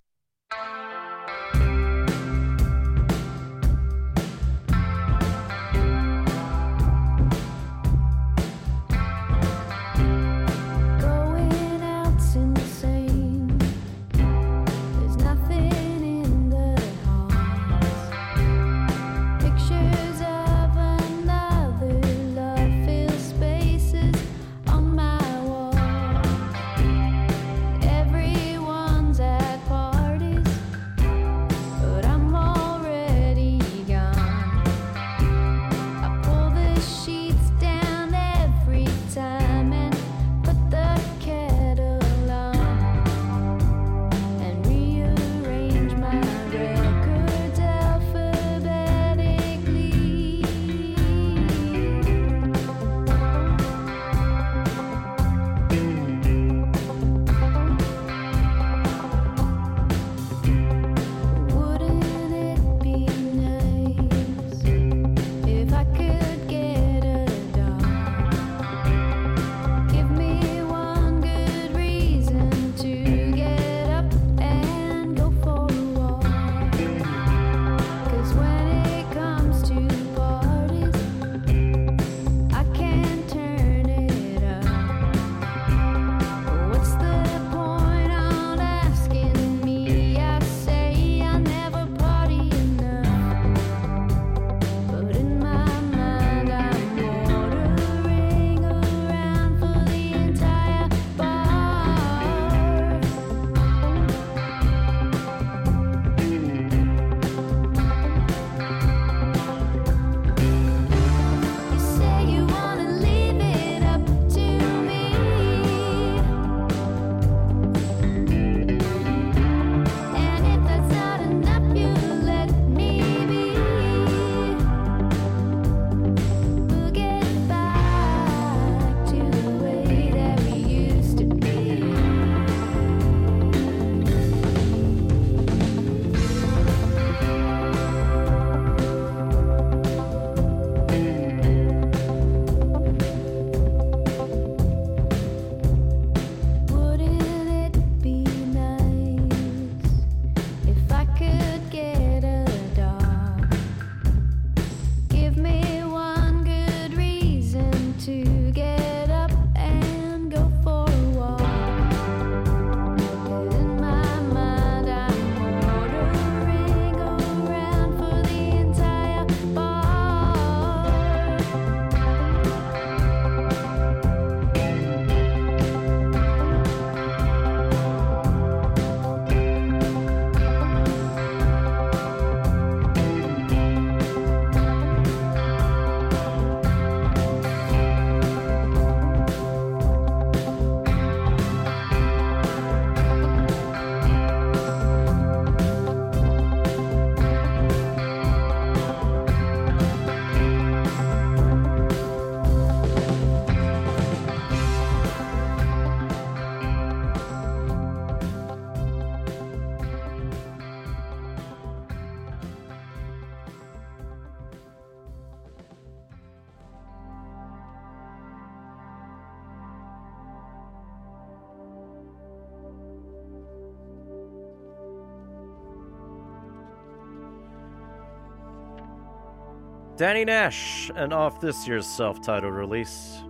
Dani Nash, and off this year's self titled release.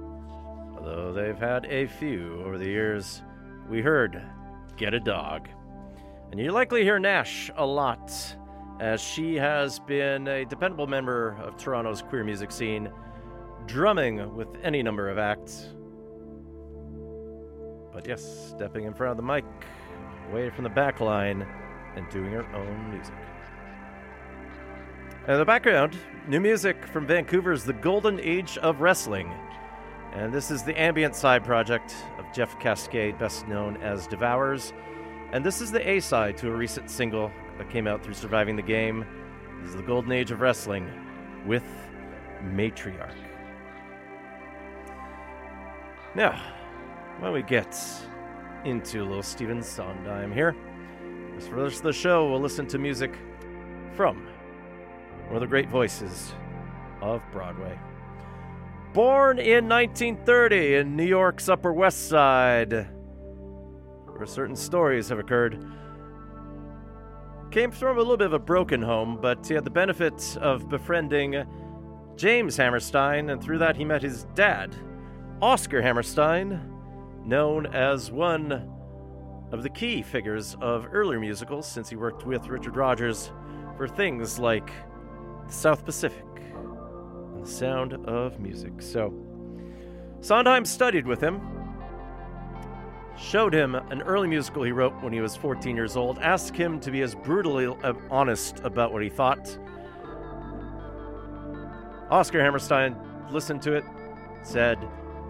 Although they've had a few over the years, we heard Get a Dog. And you likely hear Nash a lot, as she has been a dependable member of Toronto's queer music scene, drumming with any number of acts. But yes, stepping in front of the mic, away from the back line, and doing her own music. And in the background, new music from Vancouver's The Golden Age of Wrestling. And this is the ambient side project of Jeff Cancade, best known as Devours. And this is the A side to a recent single that came out through Surviving the Game. This is The Golden Age of Wrestling with Matriarch. Now, when we get into little Stephen Sondheim here, as for the rest of the show, we'll listen to music from of the great voices of Broadway. Born in 1930 in New York's Upper West Side, where certain stories have occurred. Came from a little bit of a broken home, but he had the benefit of befriending James Hammerstein, and through that he met his dad, Oscar Hammerstein, known as one of the key figures of earlier musicals since he worked with Richard Rodgers for things like South Pacific and the sound of music. So, Sondheim studied with him, showed him an early musical he wrote when he was 14 years old, asked him to be as brutally uh, honest about what he thought. Oscar Hammerstein listened to it, said,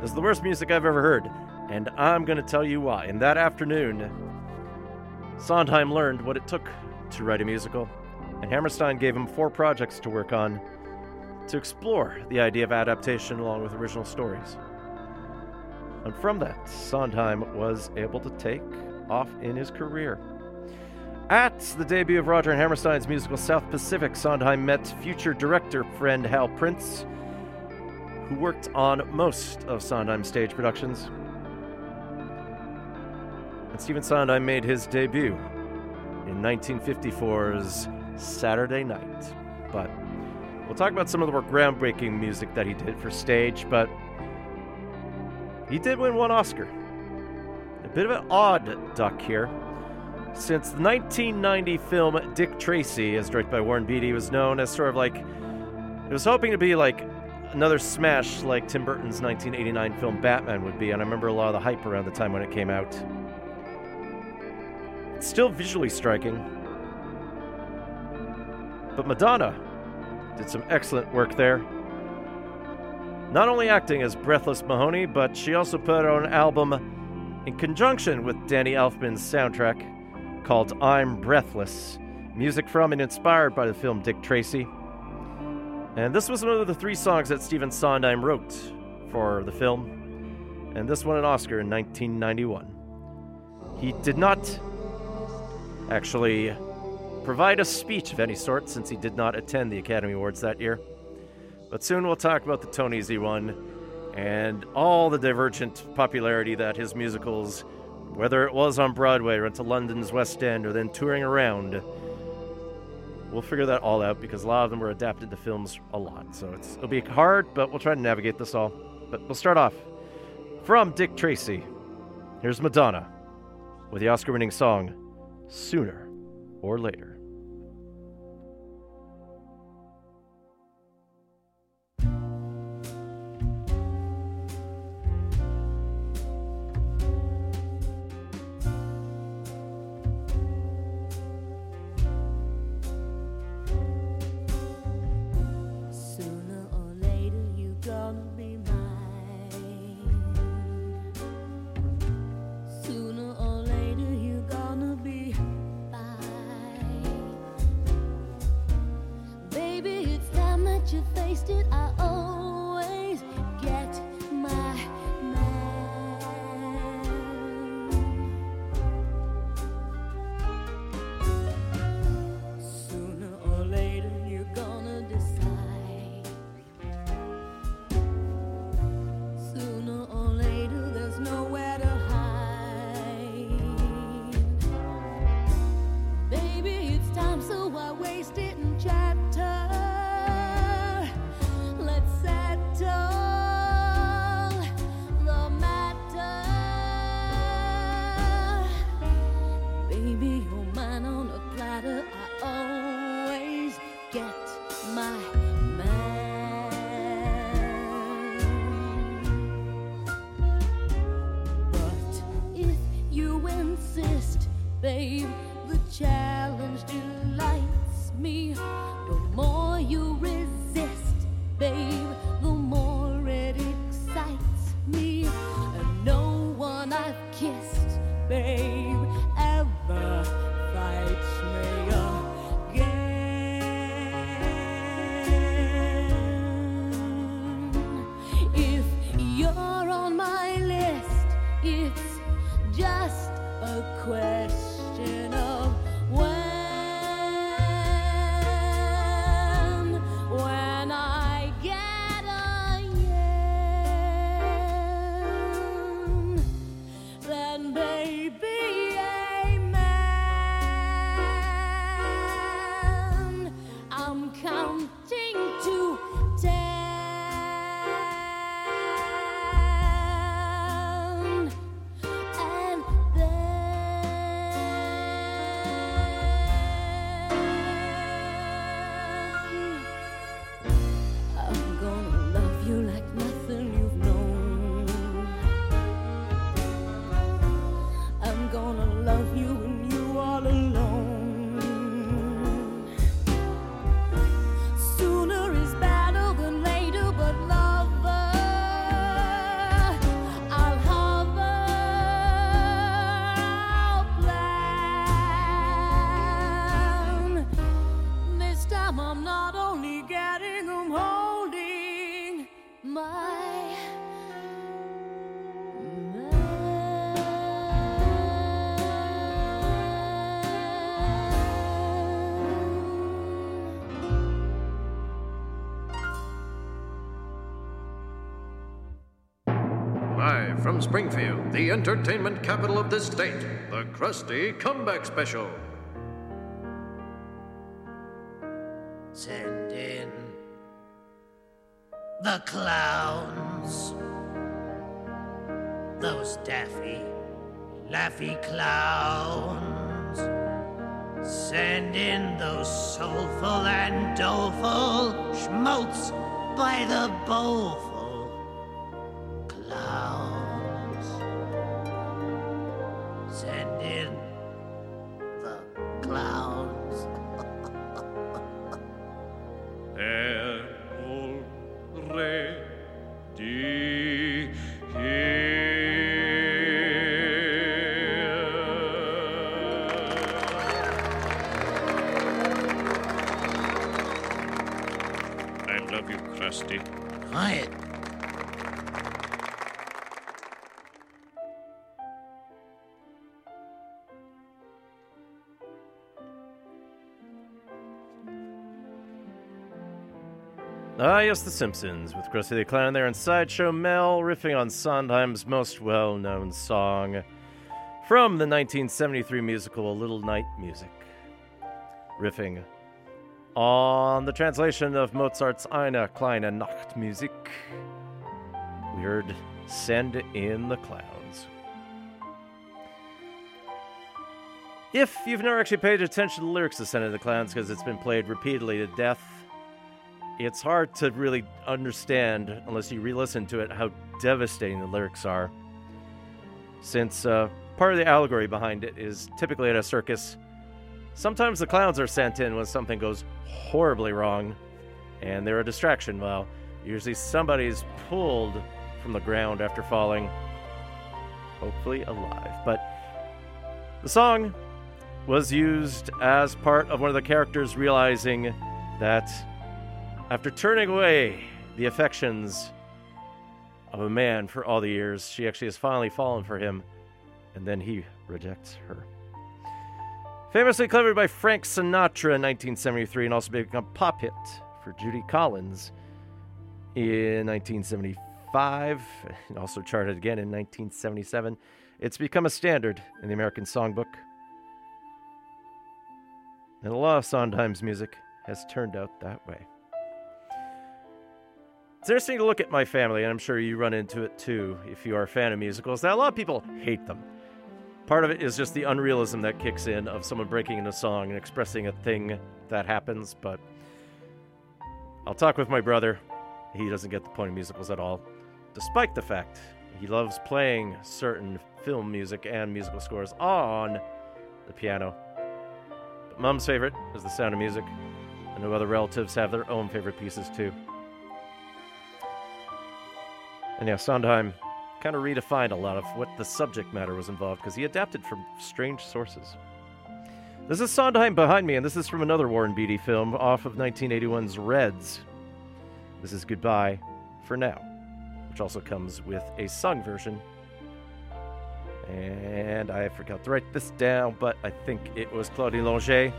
This is the worst music I've ever heard, and I'm going to tell you why. And that afternoon, Sondheim learned what it took to write a musical, and Hammerstein gave him four projects to work on to explore the idea of adaptation along with original stories. And from that, Sondheim was able to take off in his career. At the debut of Roger and Hammerstein's musical South Pacific, Sondheim met future director friend Hal Prince, who worked on most of Sondheim's stage productions. And Stephen Sondheim made his debut in 1954's Saturday Night. But we'll talk about some of the more groundbreaking music that he did for stage, but he did win one Oscar. A bit of an odd duck here. Since the 1990 film Dick Tracy, as directed by Warren Beatty, was known as sort of like it was hoping to be like another smash like Tim Burton's 1989 film Batman would be, and I remember a lot of the hype around the time when it came out. It's still visually striking, but Madonna did some excellent work there. Not only acting as Breathless Mahoney, but she also put out an album in conjunction with Danny Elfman's soundtrack called I'm Breathless, music from and inspired by the film Dick Tracy. And this was one of the three songs that Stephen Sondheim wrote for the film, and this won an Oscar in 1991. He did not actually provide a speech of any sort since he did not attend the Academy Awards that year. But soon we'll talk about the Tonys he won and all the divergent popularity that his musicals, whether it was on Broadway or into London's West End or then touring around, we'll figure that all out because a lot of them were adapted to films a lot. So it's, it'll be hard, but we'll try to navigate this all. But we'll start off from Dick Tracy. Here's Madonna with the Oscar winning song Sooner or Later. From Springfield, the entertainment capital of this state, the Krusty Comeback Special. Send in the clowns. Those daffy, laffy clowns. Send in those soulful and doleful schmaltz by the bowlful Simpsons, with Krusty the Clown there and Sideshow Mel riffing on Sondheim's most well known song from the 1973 musical A Little Night Music. Riffing on the translation of Mozart's Eine kleine Nachtmusik. We heard Send in the Clowns. If you've never actually paid attention to the lyrics of Send in the Clowns because it's been played repeatedly to death, it's hard to really understand unless you re-listen to it how devastating the lyrics are since uh, part of the allegory behind it is typically at a circus sometimes the clowns are sent in when something goes horribly wrong and they're a distraction. While usually somebody's pulled from the ground after falling hopefully alive. But the song was used as part of one of the characters realizing that after turning away the affections of a man for all the years, she actually has finally fallen for him, and then he rejects her. Famously covered by Frank Sinatra in 1973 and also became a pop hit for Judy Collins in 1975, and also charted again in 1977. It's become a standard in the American songbook. And a lot of Sondheim's music has turned out that way. It's interesting to look at my family, and I'm sure you run into it too if you are a fan of musicals. Now, a lot of people hate them. Part of it is just the unrealism that kicks in of someone breaking into song and expressing a thing that happens, but I'll talk with my brother. He doesn't get the point of musicals at all, despite the fact he loves playing certain film music and musical scores on the piano. But mom's favorite is the sound of music. I know other relatives have their own favorite pieces too. And yeah, Sondheim kind of redefined a lot of what the subject matter was involved because he adapted from strange sources. This is Sondheim behind me, and this is from another Warren Beatty film off of 1981's Reds. This is Goodbye for Now, which also comes with a sung version. And I forgot to write this down, but I think it was Claudie Longer,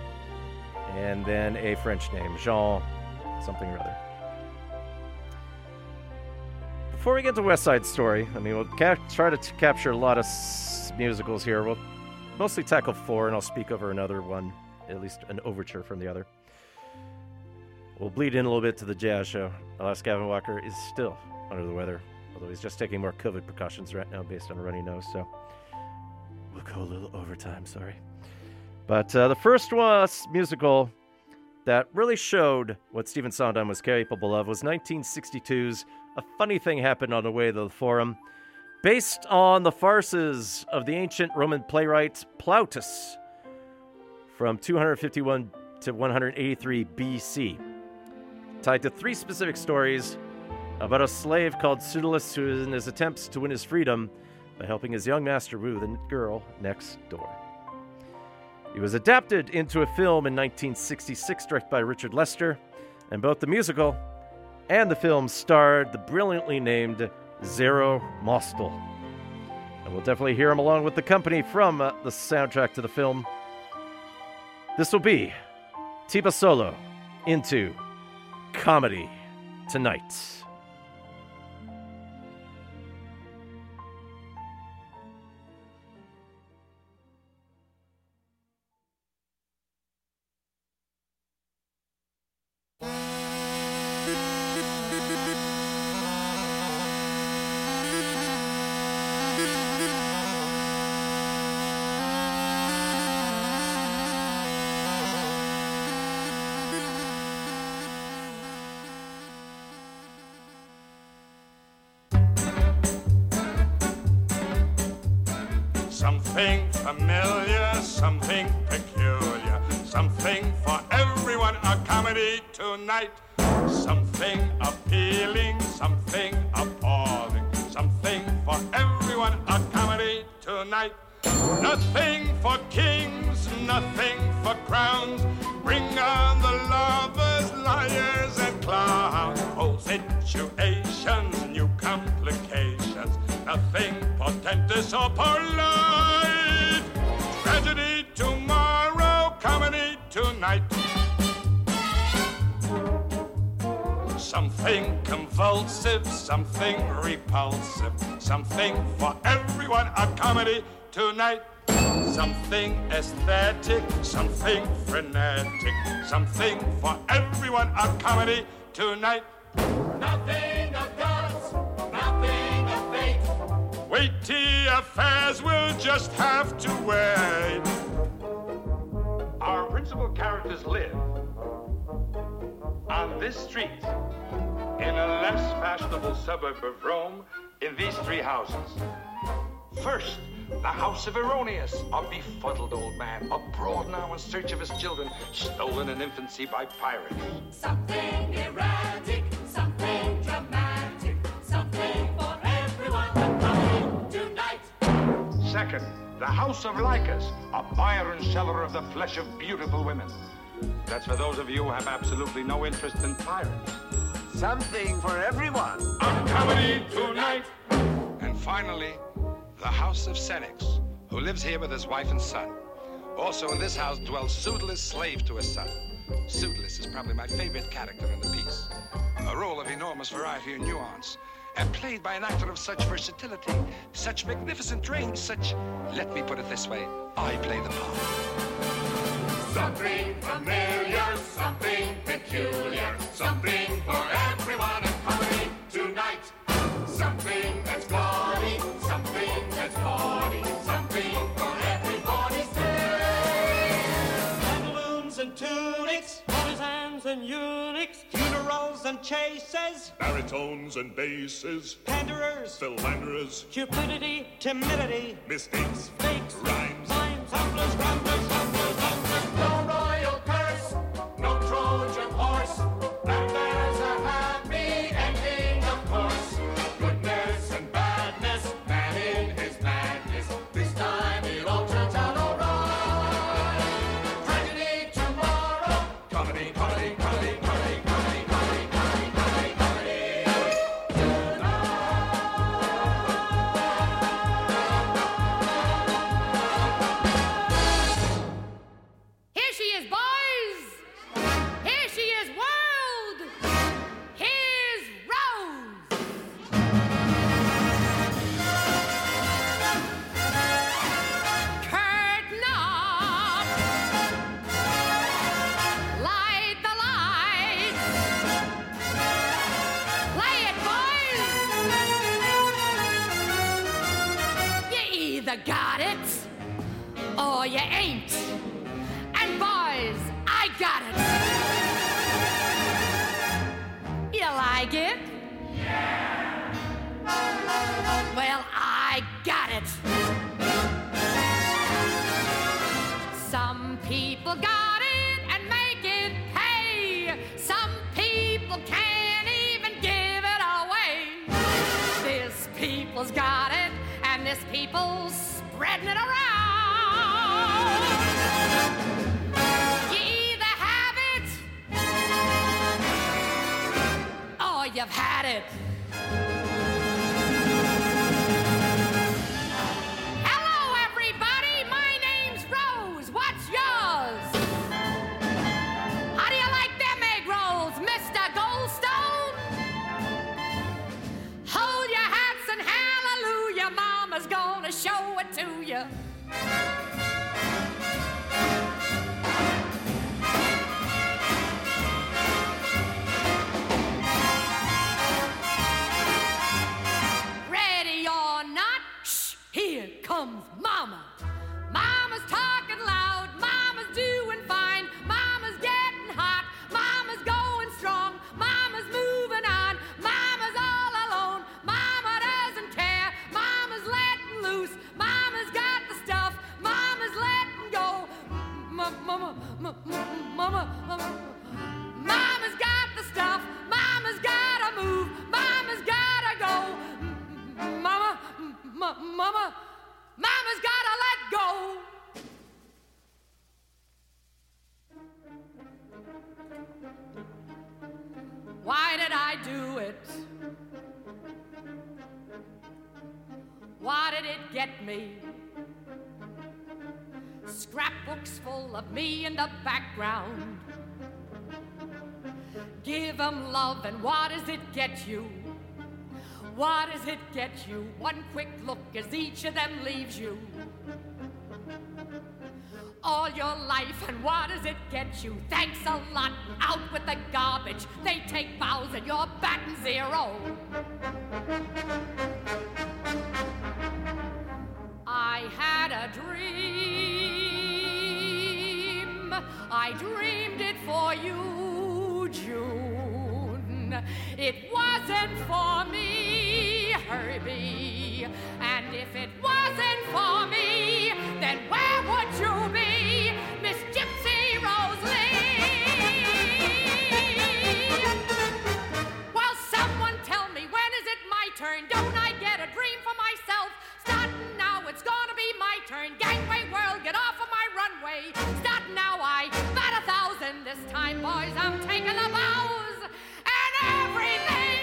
and then a French name, Jean something or other. Before we get to West Side Story, I mean, we'll ca- try to t- capture a lot of s- musicals here. We'll mostly tackle four, and I'll speak over another one, at least an overture from the other. We'll bleed in a little bit to the jazz show. Alas, Gavin Walker is still under the weather, although he's just taking more COVID precautions right now based on a runny nose, so we'll go a little overtime, sorry. But uh, the first was musical that really showed what Stephen Sondheim was capable of was 1962's A Funny Thing Happened on the Way to the Forum, based on the farces of the ancient Roman playwright Plautus from 251 to 183 BC, tied to three specific stories about a slave called Pseudolus who, in his attempts to win his freedom by helping his young master woo the girl next door. It was adapted into a film in 1966, directed by Richard Lester, and both the musical and the film starred the brilliantly named Zero Mostel. And we'll definitely hear him along with the company from uh, the soundtrack to the film. This will be Tiba Solo into Comedy Tonight. Comedy tonight. Nothing of gods, nothing of fate. Weighty affairs will just have to wait. Our principal characters live on this street in a less fashionable suburb of Rome in these three houses. First, the house of Erronius, a befuddled old man, abroad now in search of his children, stolen in infancy by pirates. Something erratic, something dramatic, something for everyone to come tonight. Second, the house of Lycus, a buyer and seller of the flesh of beautiful women. That's for those of you who have absolutely no interest in pirates. Something for everyone. A comedy tonight. And finally, the house of Senex, who lives here with his wife and son. Also in this house dwells Pseudolus, slave to his son. Pseudolus is probably my favorite character in the piece. A role of enormous variety and nuance, and played by an actor of such versatility, such magnificent range, such, let me put it this way, I play the part. Something familiar, something peculiar, something for and chases, Baritones and basses, panderers, philanderers, cupidity, timidity, mistakes, fakes, rhymes, mimes, humblers, grumblers, Why did it get me? Scrapbooks full of me in the background. Give 'em love, and what does it get you? What does it get you? One quick look as each of them leaves you. All your life, and what does it get you? Thanks a lot, out with the garbage. They take bows, and you're batting zero. I had a dream. I dreamed it for you, June. It wasn't for me, Herbie. And if it wasn't for me, then where would you be, Miss Gypsy Rose? Well, someone tell me, when is it my turn? Don't I turn. Gangway world, get off of my runway. Starting now, I bet a thousand. This time, boys, I'm taking the bows. And everything's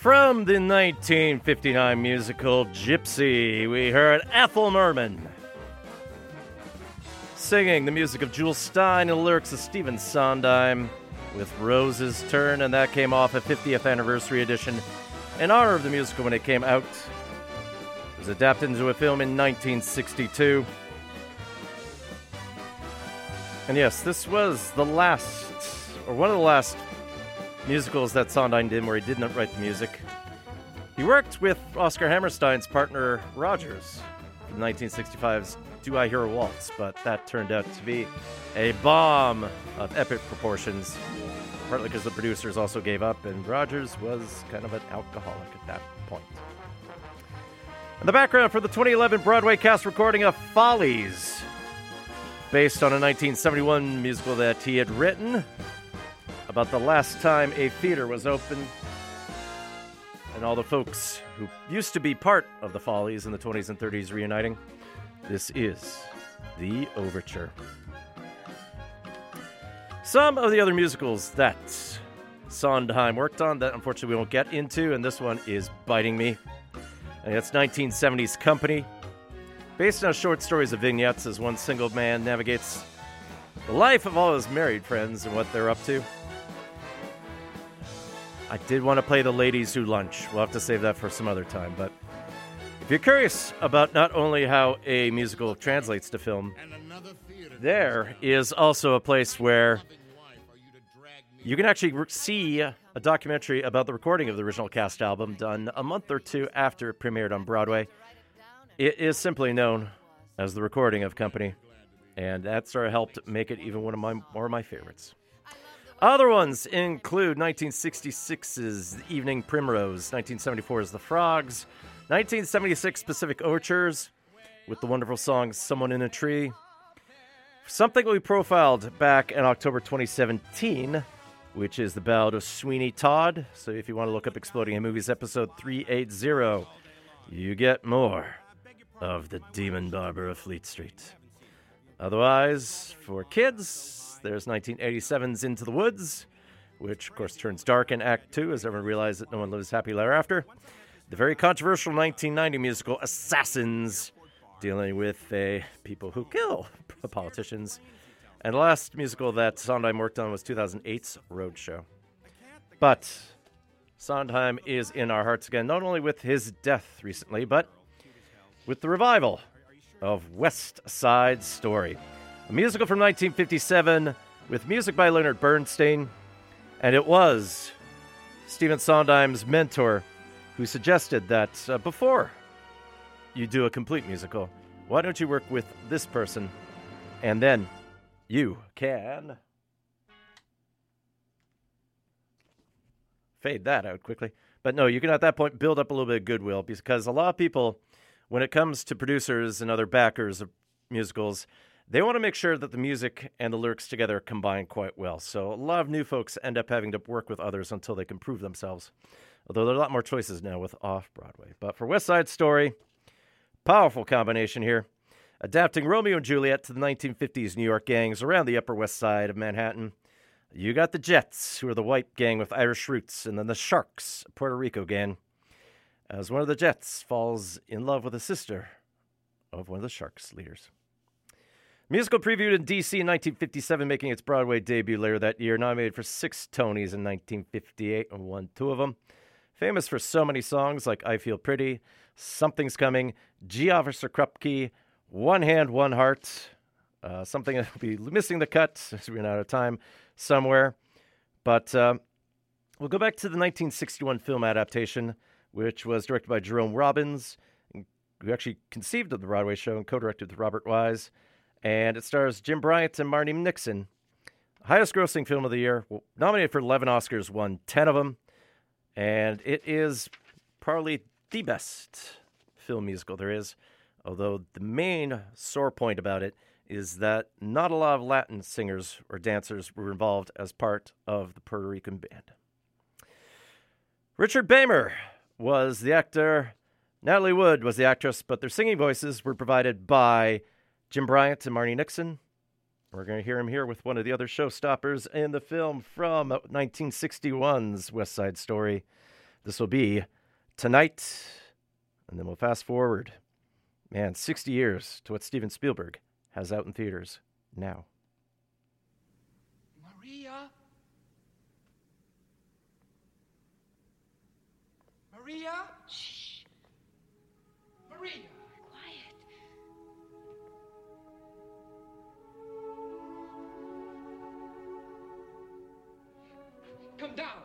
From the 1959 musical Gypsy, we heard Ethel Merman singing the music of Jules Styne and the lyrics of Stephen Sondheim with Rose's Turn, and that came off a 50th anniversary edition in honor of the musical when it came out. It was adapted into a film in 1962. And yes, this was the last, or one of the last musicals that Sondheim did where he did not write the music. He worked with Oscar Hammerstein's partner Rodgers from 1965's Do I Hear a Waltz, but that turned out to be a bomb of epic proportions, partly because the producers also gave up and Rodgers was kind of an alcoholic at that point. In the background for the 2011 Broadway cast recording of Follies, based on a 1971 musical that he had written about the last time a theater was open and all the folks who used to be part of the Follies in the 20s and 30s reuniting. This is the Overture. Some of the other musicals that Sondheim worked on that unfortunately we won't get into, and this one is Biting Me. And it's 1970s Company. Based on short stories of vignettes as one single man navigates the life of all his married friends and what they're up to. I did want to play The Ladies Who Lunch. We'll have to save that for some other time. But if you're curious about not only how a musical translates to film, there is also a place where you can actually see a documentary about the recording of the original cast album done a month or two after it premiered on Broadway. It is simply known as the recording of Company, and that sort of helped make it even one of my more of my favorites. Other ones include 1966's Evening Primrose, 1974's The Frogs, 1976 Pacific Overtures with the wonderful song Someone in a Tree. Something we profiled back in October 2017, which is the Ballad of Sweeney Todd. So if you want to look up Exploding Head Movies episode 380, you get more of the Demon Barber of Fleet Street. Otherwise, for kids, there's 1987's Into the Woods, which of course turns dark in Act 2 as everyone realizes that no one lives happily ever after. The very controversial 1990 musical Assassins, dealing with uh, people who kill politicians. And the last musical that Sondheim worked on was 2008's Roadshow. But Sondheim is in our hearts again, not only with his death recently, but with the revival of West Side Story, a musical from 1957 with music by Leonard Bernstein. And it was Stephen Sondheim's mentor who suggested that uh, before you do a complete musical, why don't you work with this person and then you can fade that out quickly. But no, you can at that point build up a little bit of goodwill because a lot of people, when it comes to producers and other backers of musicals, they want to make sure that the music and the lyrics together combine quite well. So a lot of new folks end up having to work with others until they can prove themselves. Although there are a lot more choices now with off Broadway. But for West Side Story, powerful combination here. Adapting Romeo and Juliet to the 1950s New York gangs around the Upper West Side of Manhattan. You got the Jets, who are the white gang with Irish roots, and then the Sharks, a Puerto Rico gang. As one of the Jets falls in love with a sister of one of the Sharks leaders. Musical previewed in D.C. in 1957, making its Broadway debut later that year. Nominated for six Tonys in 1958 and won two of them. Famous for so many songs like I Feel Pretty, Something's Coming, G. Officer Krupke, One Hand, One Heart. Uh, something that will be missing the cut as we run out of time somewhere. But uh, we'll go back to the 1961 film adaptation, which was directed by Jerome Robbins, who actually conceived of the Broadway show and co directed with Robert Wise. And it stars Jim Bryant and Marni Nixon. Highest grossing film of the year, nominated for 11 Oscars, won 10 of them. And it is probably the best film musical there is. Although the main sore point about it is that not a lot of Latin singers or dancers were involved as part of the Puerto Rican band. Richard Beymer was the actor, Natalie Wood was the actress, but their singing voices were provided by Jim Bryant and Marni Nixon. We're going to hear him here with one of the other showstoppers in the film from 1961's West Side Story. This will be Tonight, and then we'll fast forward. Man, 60 years to what Steven Spielberg has out in theaters now. Maria? Maria? Shh. Maria. Come down.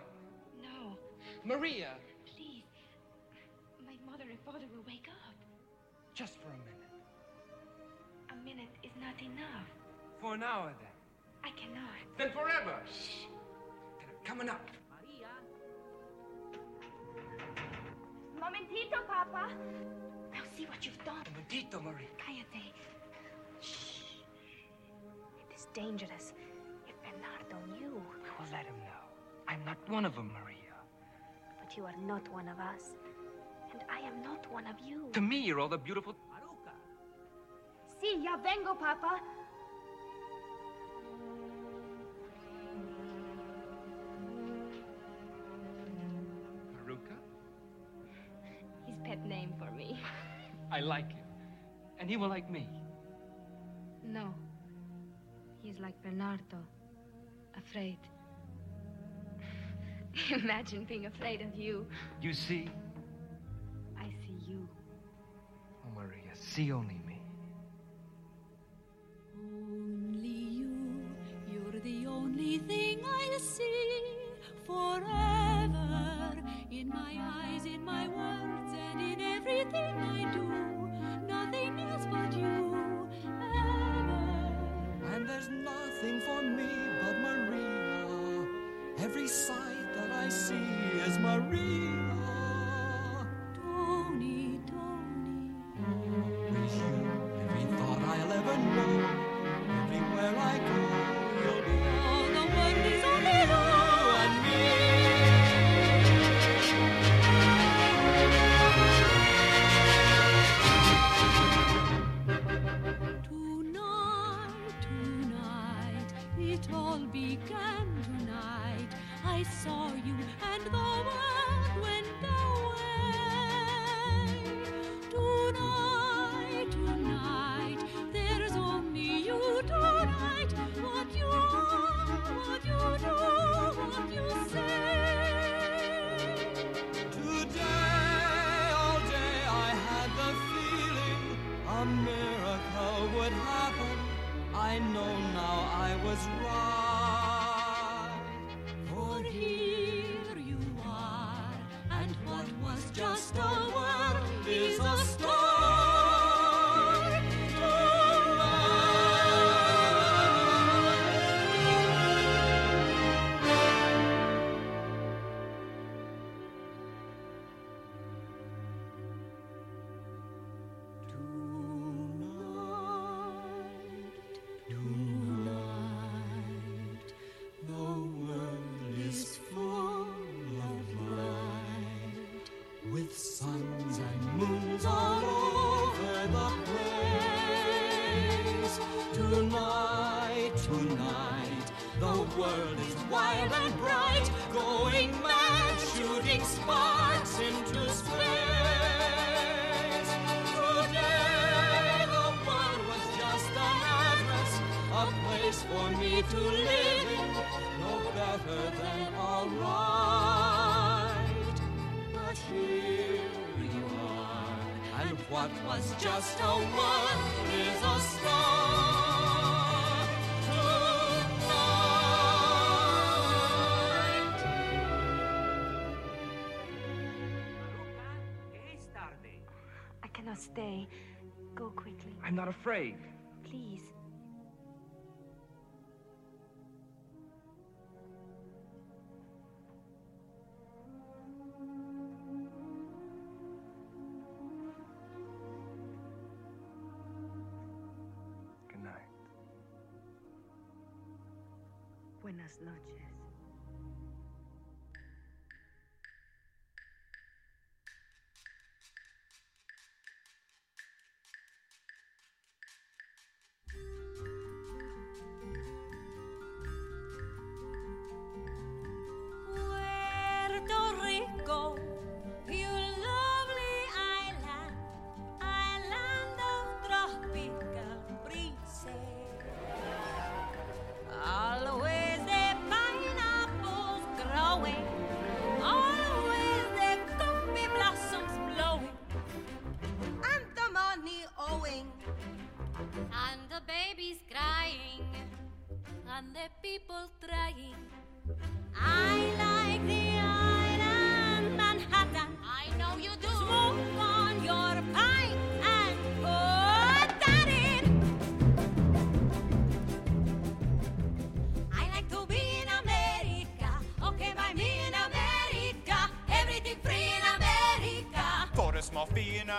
No, Maria. please. My mother and father will wake up. Just for a minute. A minute is not enough. For an hour then. I cannot. Then forever. Shh. Coming up. Maria. Momentito, Papa. Now See what you've done. Momentito, Maria. Cállate. Shh. It is dangerous. If Bernardo knew. I will let him know. I'm not one of them, Maria. But you are not one of us. And I am not one of you. To me, you're all the beautiful. Maruca! Sí, ya vengo, Papa. Maruca? His pet name for me. I like him. And he will like me. No. He's like Bernardo. Afraid. Imagine being afraid of you. You see? I see you. Oh, Maria, see only me. Only you, you're the only thing I see forever. In my eyes, in my words, and in everything I do. Nothing else but you, ever. And there's nothing for me but Maria. Every sight that I see is Maria. Tony, Tony. With you, every thought I'll ever know. Everywhere I go, you'll be. All the world is only you and me. Tonight, tonight, it all began. I saw you and the world not afraid. Please. Good night. Buenas noches.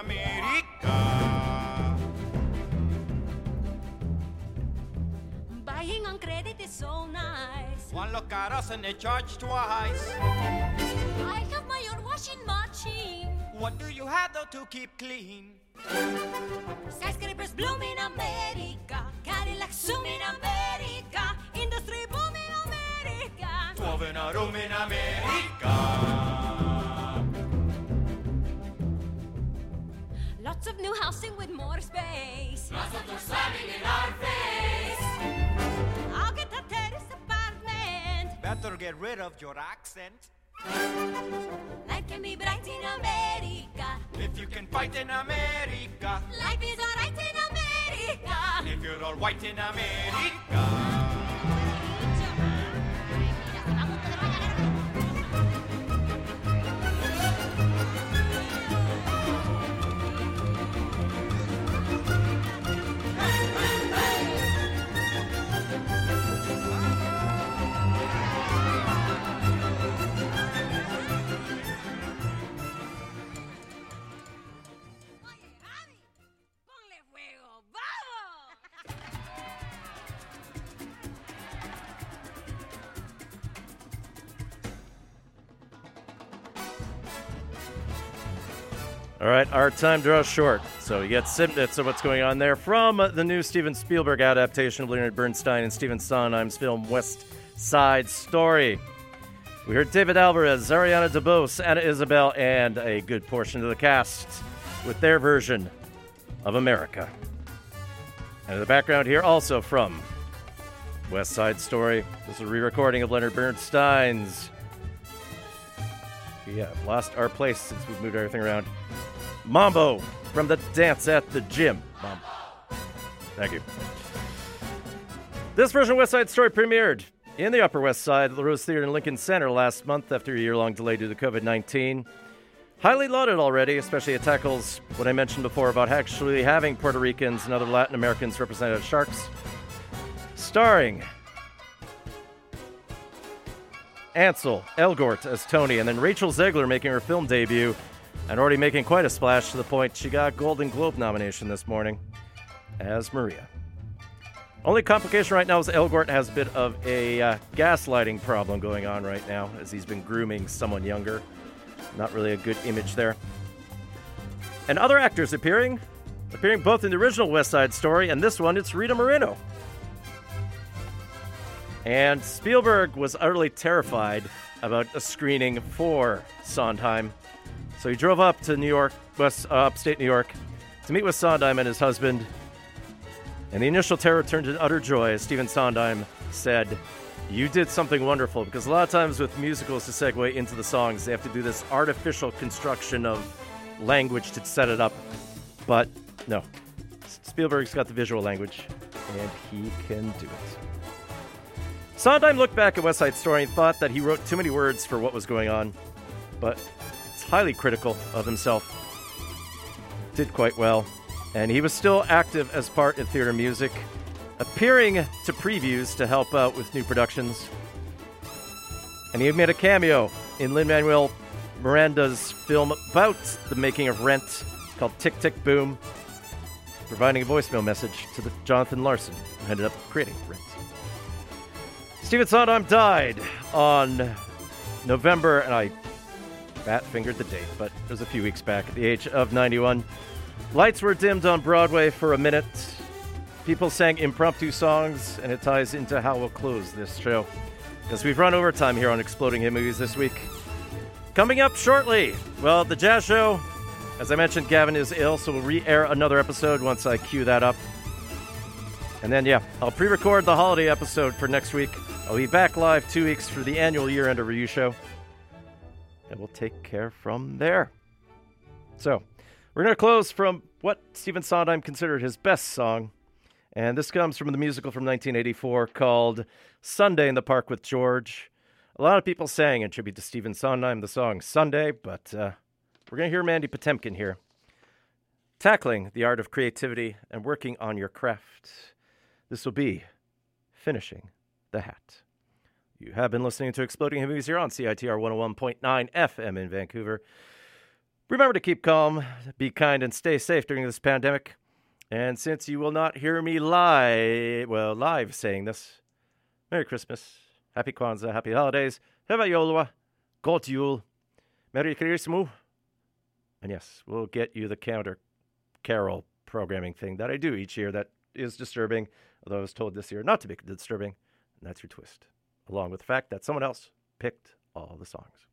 America. Buying on credit is so nice. One look at us and they charge twice. I have my own washing machine. What do you have though to keep clean? Skyscrapers bloom in America. Cadillacs zoom in America. Industry boom in America. Twelve in a room in America. Lots of new housing with more space. Lots of them slamming in our face. I'll get a terrace apartment. Better get rid of your accent. Life can be bright in America. If you can fight in America. Life is alright in America. If you're all white in America. All right, our time draws short, so you get snippets of what's going on there from the new Steven Spielberg adaptation of Leonard Bernstein and Stephen Sondheim's film West Side Story. We heard David Alvarez, Ariana DeBose, Ana Isabelle, and a good portion of the cast with their version of America. And in the background here, also from West Side Story, this is a re recording of Leonard Bernstein's. We have lost our place since we've moved everything around. Mambo from the Dance at the Gym. Mambo. Thank you. This version of West Side Story premiered in the Upper West Side at the Rose Theater in Lincoln Center last month after a year long delay due to COVID 19. Highly lauded already, especially it tackles what I mentioned before about actually having Puerto Ricans and other Latin Americans represented as sharks. Starring Ansel Elgort as Tony, and then Rachel Zegler making her film debut and already making quite a splash to the point she got Golden Globe nomination this morning as Maria. Only complication right now is Elgort has a bit of a uh, gaslighting problem going on right now as he's been grooming someone younger. Not really a good image there. And other actors appearing, appearing both in the original West Side Story and this one, it's Rita Moreno. And Spielberg was utterly terrified about a screening for Sondheim. So he drove up to New York, west, uh, upstate New York, to meet with Sondheim and his husband. And the initial terror turned to utter joy as Stephen Sondheim said, You did something wonderful. Because a lot of times with musicals to segue into the songs, they have to do this artificial construction of language to set it up. But no, Spielberg's got the visual language, and he can do it. Sondheim looked back at West Side Story and thought that he wrote too many words for what was going on, but it's highly critical of himself. Did quite well, and he was still active as part in theater music, appearing to previews to help out with new productions. And he made a cameo in Lin Manuel Miranda's film about the making of Rent called Tick Tick Boom, providing a voicemail message to the Jonathan Larson, who ended up creating Rent. Stephen Sondheim died on November, and I bat fingered the date, but it was a few weeks back at the age of 91. Lights were dimmed on Broadway for a minute. People sang impromptu songs, and it ties into how we'll close this show. Because we've run overtime here on Exploding Head Movies this week. Coming up shortly, well, the Jazz Show, as I mentioned, Gavin is ill, so we'll re air another episode once I cue that up. And then, yeah, I'll pre record the holiday episode for next week. I'll be back live two weeks for the annual year end review show. And we'll take care from there. So, we're going to close from what Stephen Sondheim considered his best song. And this comes from the musical from 1984 called Sunday in the Park with George. A lot of people sang in tribute to Stephen Sondheim the song Sunday, but uh, we're going to hear Mandy Patinkin here tackling the art of creativity and working on your craft. This will be finishing the hat. You have been listening to Exploding Movies here on CITR 101.9 FM in Vancouver. Remember to keep calm, be kind, and stay safe during this pandemic. And since you will not hear me live, well, live saying this, Merry Christmas, Happy Kwanzaa, Happy Holidays, Hyvää joulua, God Yule, Merry Christmas. And yes, we'll get you the counter carol programming thing that I do each year that is disturbing, although I was told this year not to be disturbing. And that's your twist, along with the fact that someone else picked all the songs.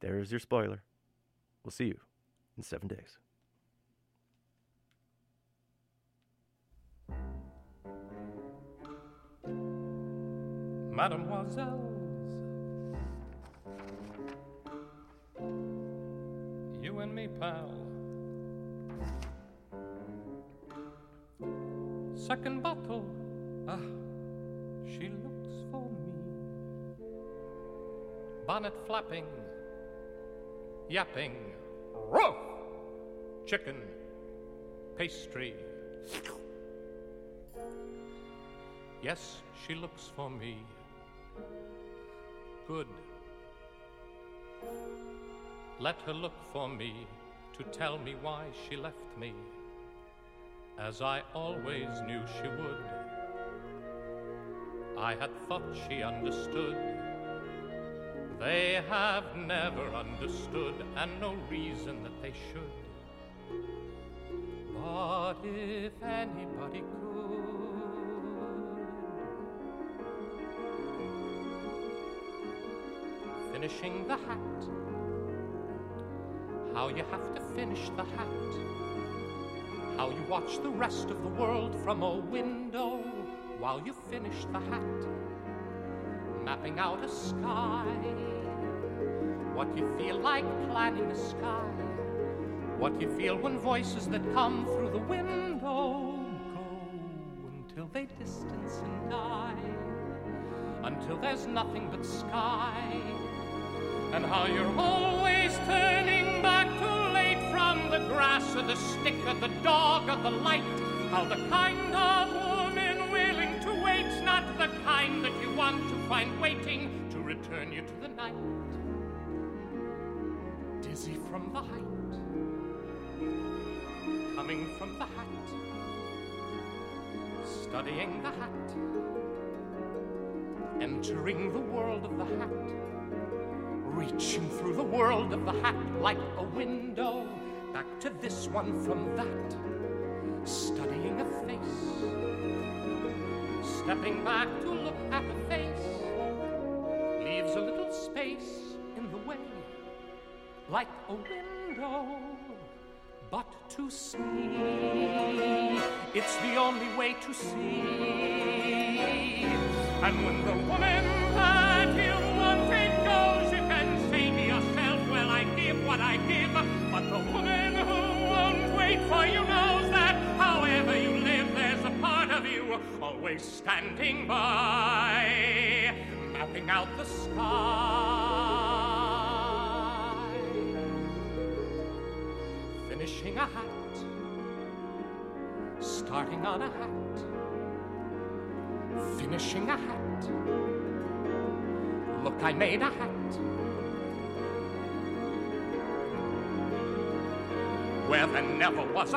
There's your spoiler. We'll see you in seven days. Mademoiselles, you and me, pal. Second bottle, ah, she looks for me. Bonnet flapping, yapping, roof, chicken, pastry. Yes, she looks for me. Good. Let her look for me to tell me why she left me, as I always knew she would. I had thought she understood. They have never understood, and no reason that they should. But if anybody could, finishing the hat. How you have to finish the hat. How you watch the rest of the world from a window while you finish the hat. Mapping out a sky. What you feel like planning a sky. What you feel when voices that come through the window go until they distance and die. Until there's nothing but sky and how you're always turning back too late from the grass or the stick or the dog or the light. How the kind of that you want to find waiting to return you to the night. Dizzy from the height, coming from the hat, studying the hat, entering the world of the hat reaching through the world of the hat like a window, back to this one from that, studying a face, stepping back to look at a face, leaves a little space in the way, like a window. But to see, it's the only way to see. And when the woman that you wanted goes, you can say to yourself, Well, I give what I give. But the woman who won't wait for you always standing by, mapping out the sky. Finishing a hat, starting on a hat, finishing a hat. Look, I made a hat. Where there never was a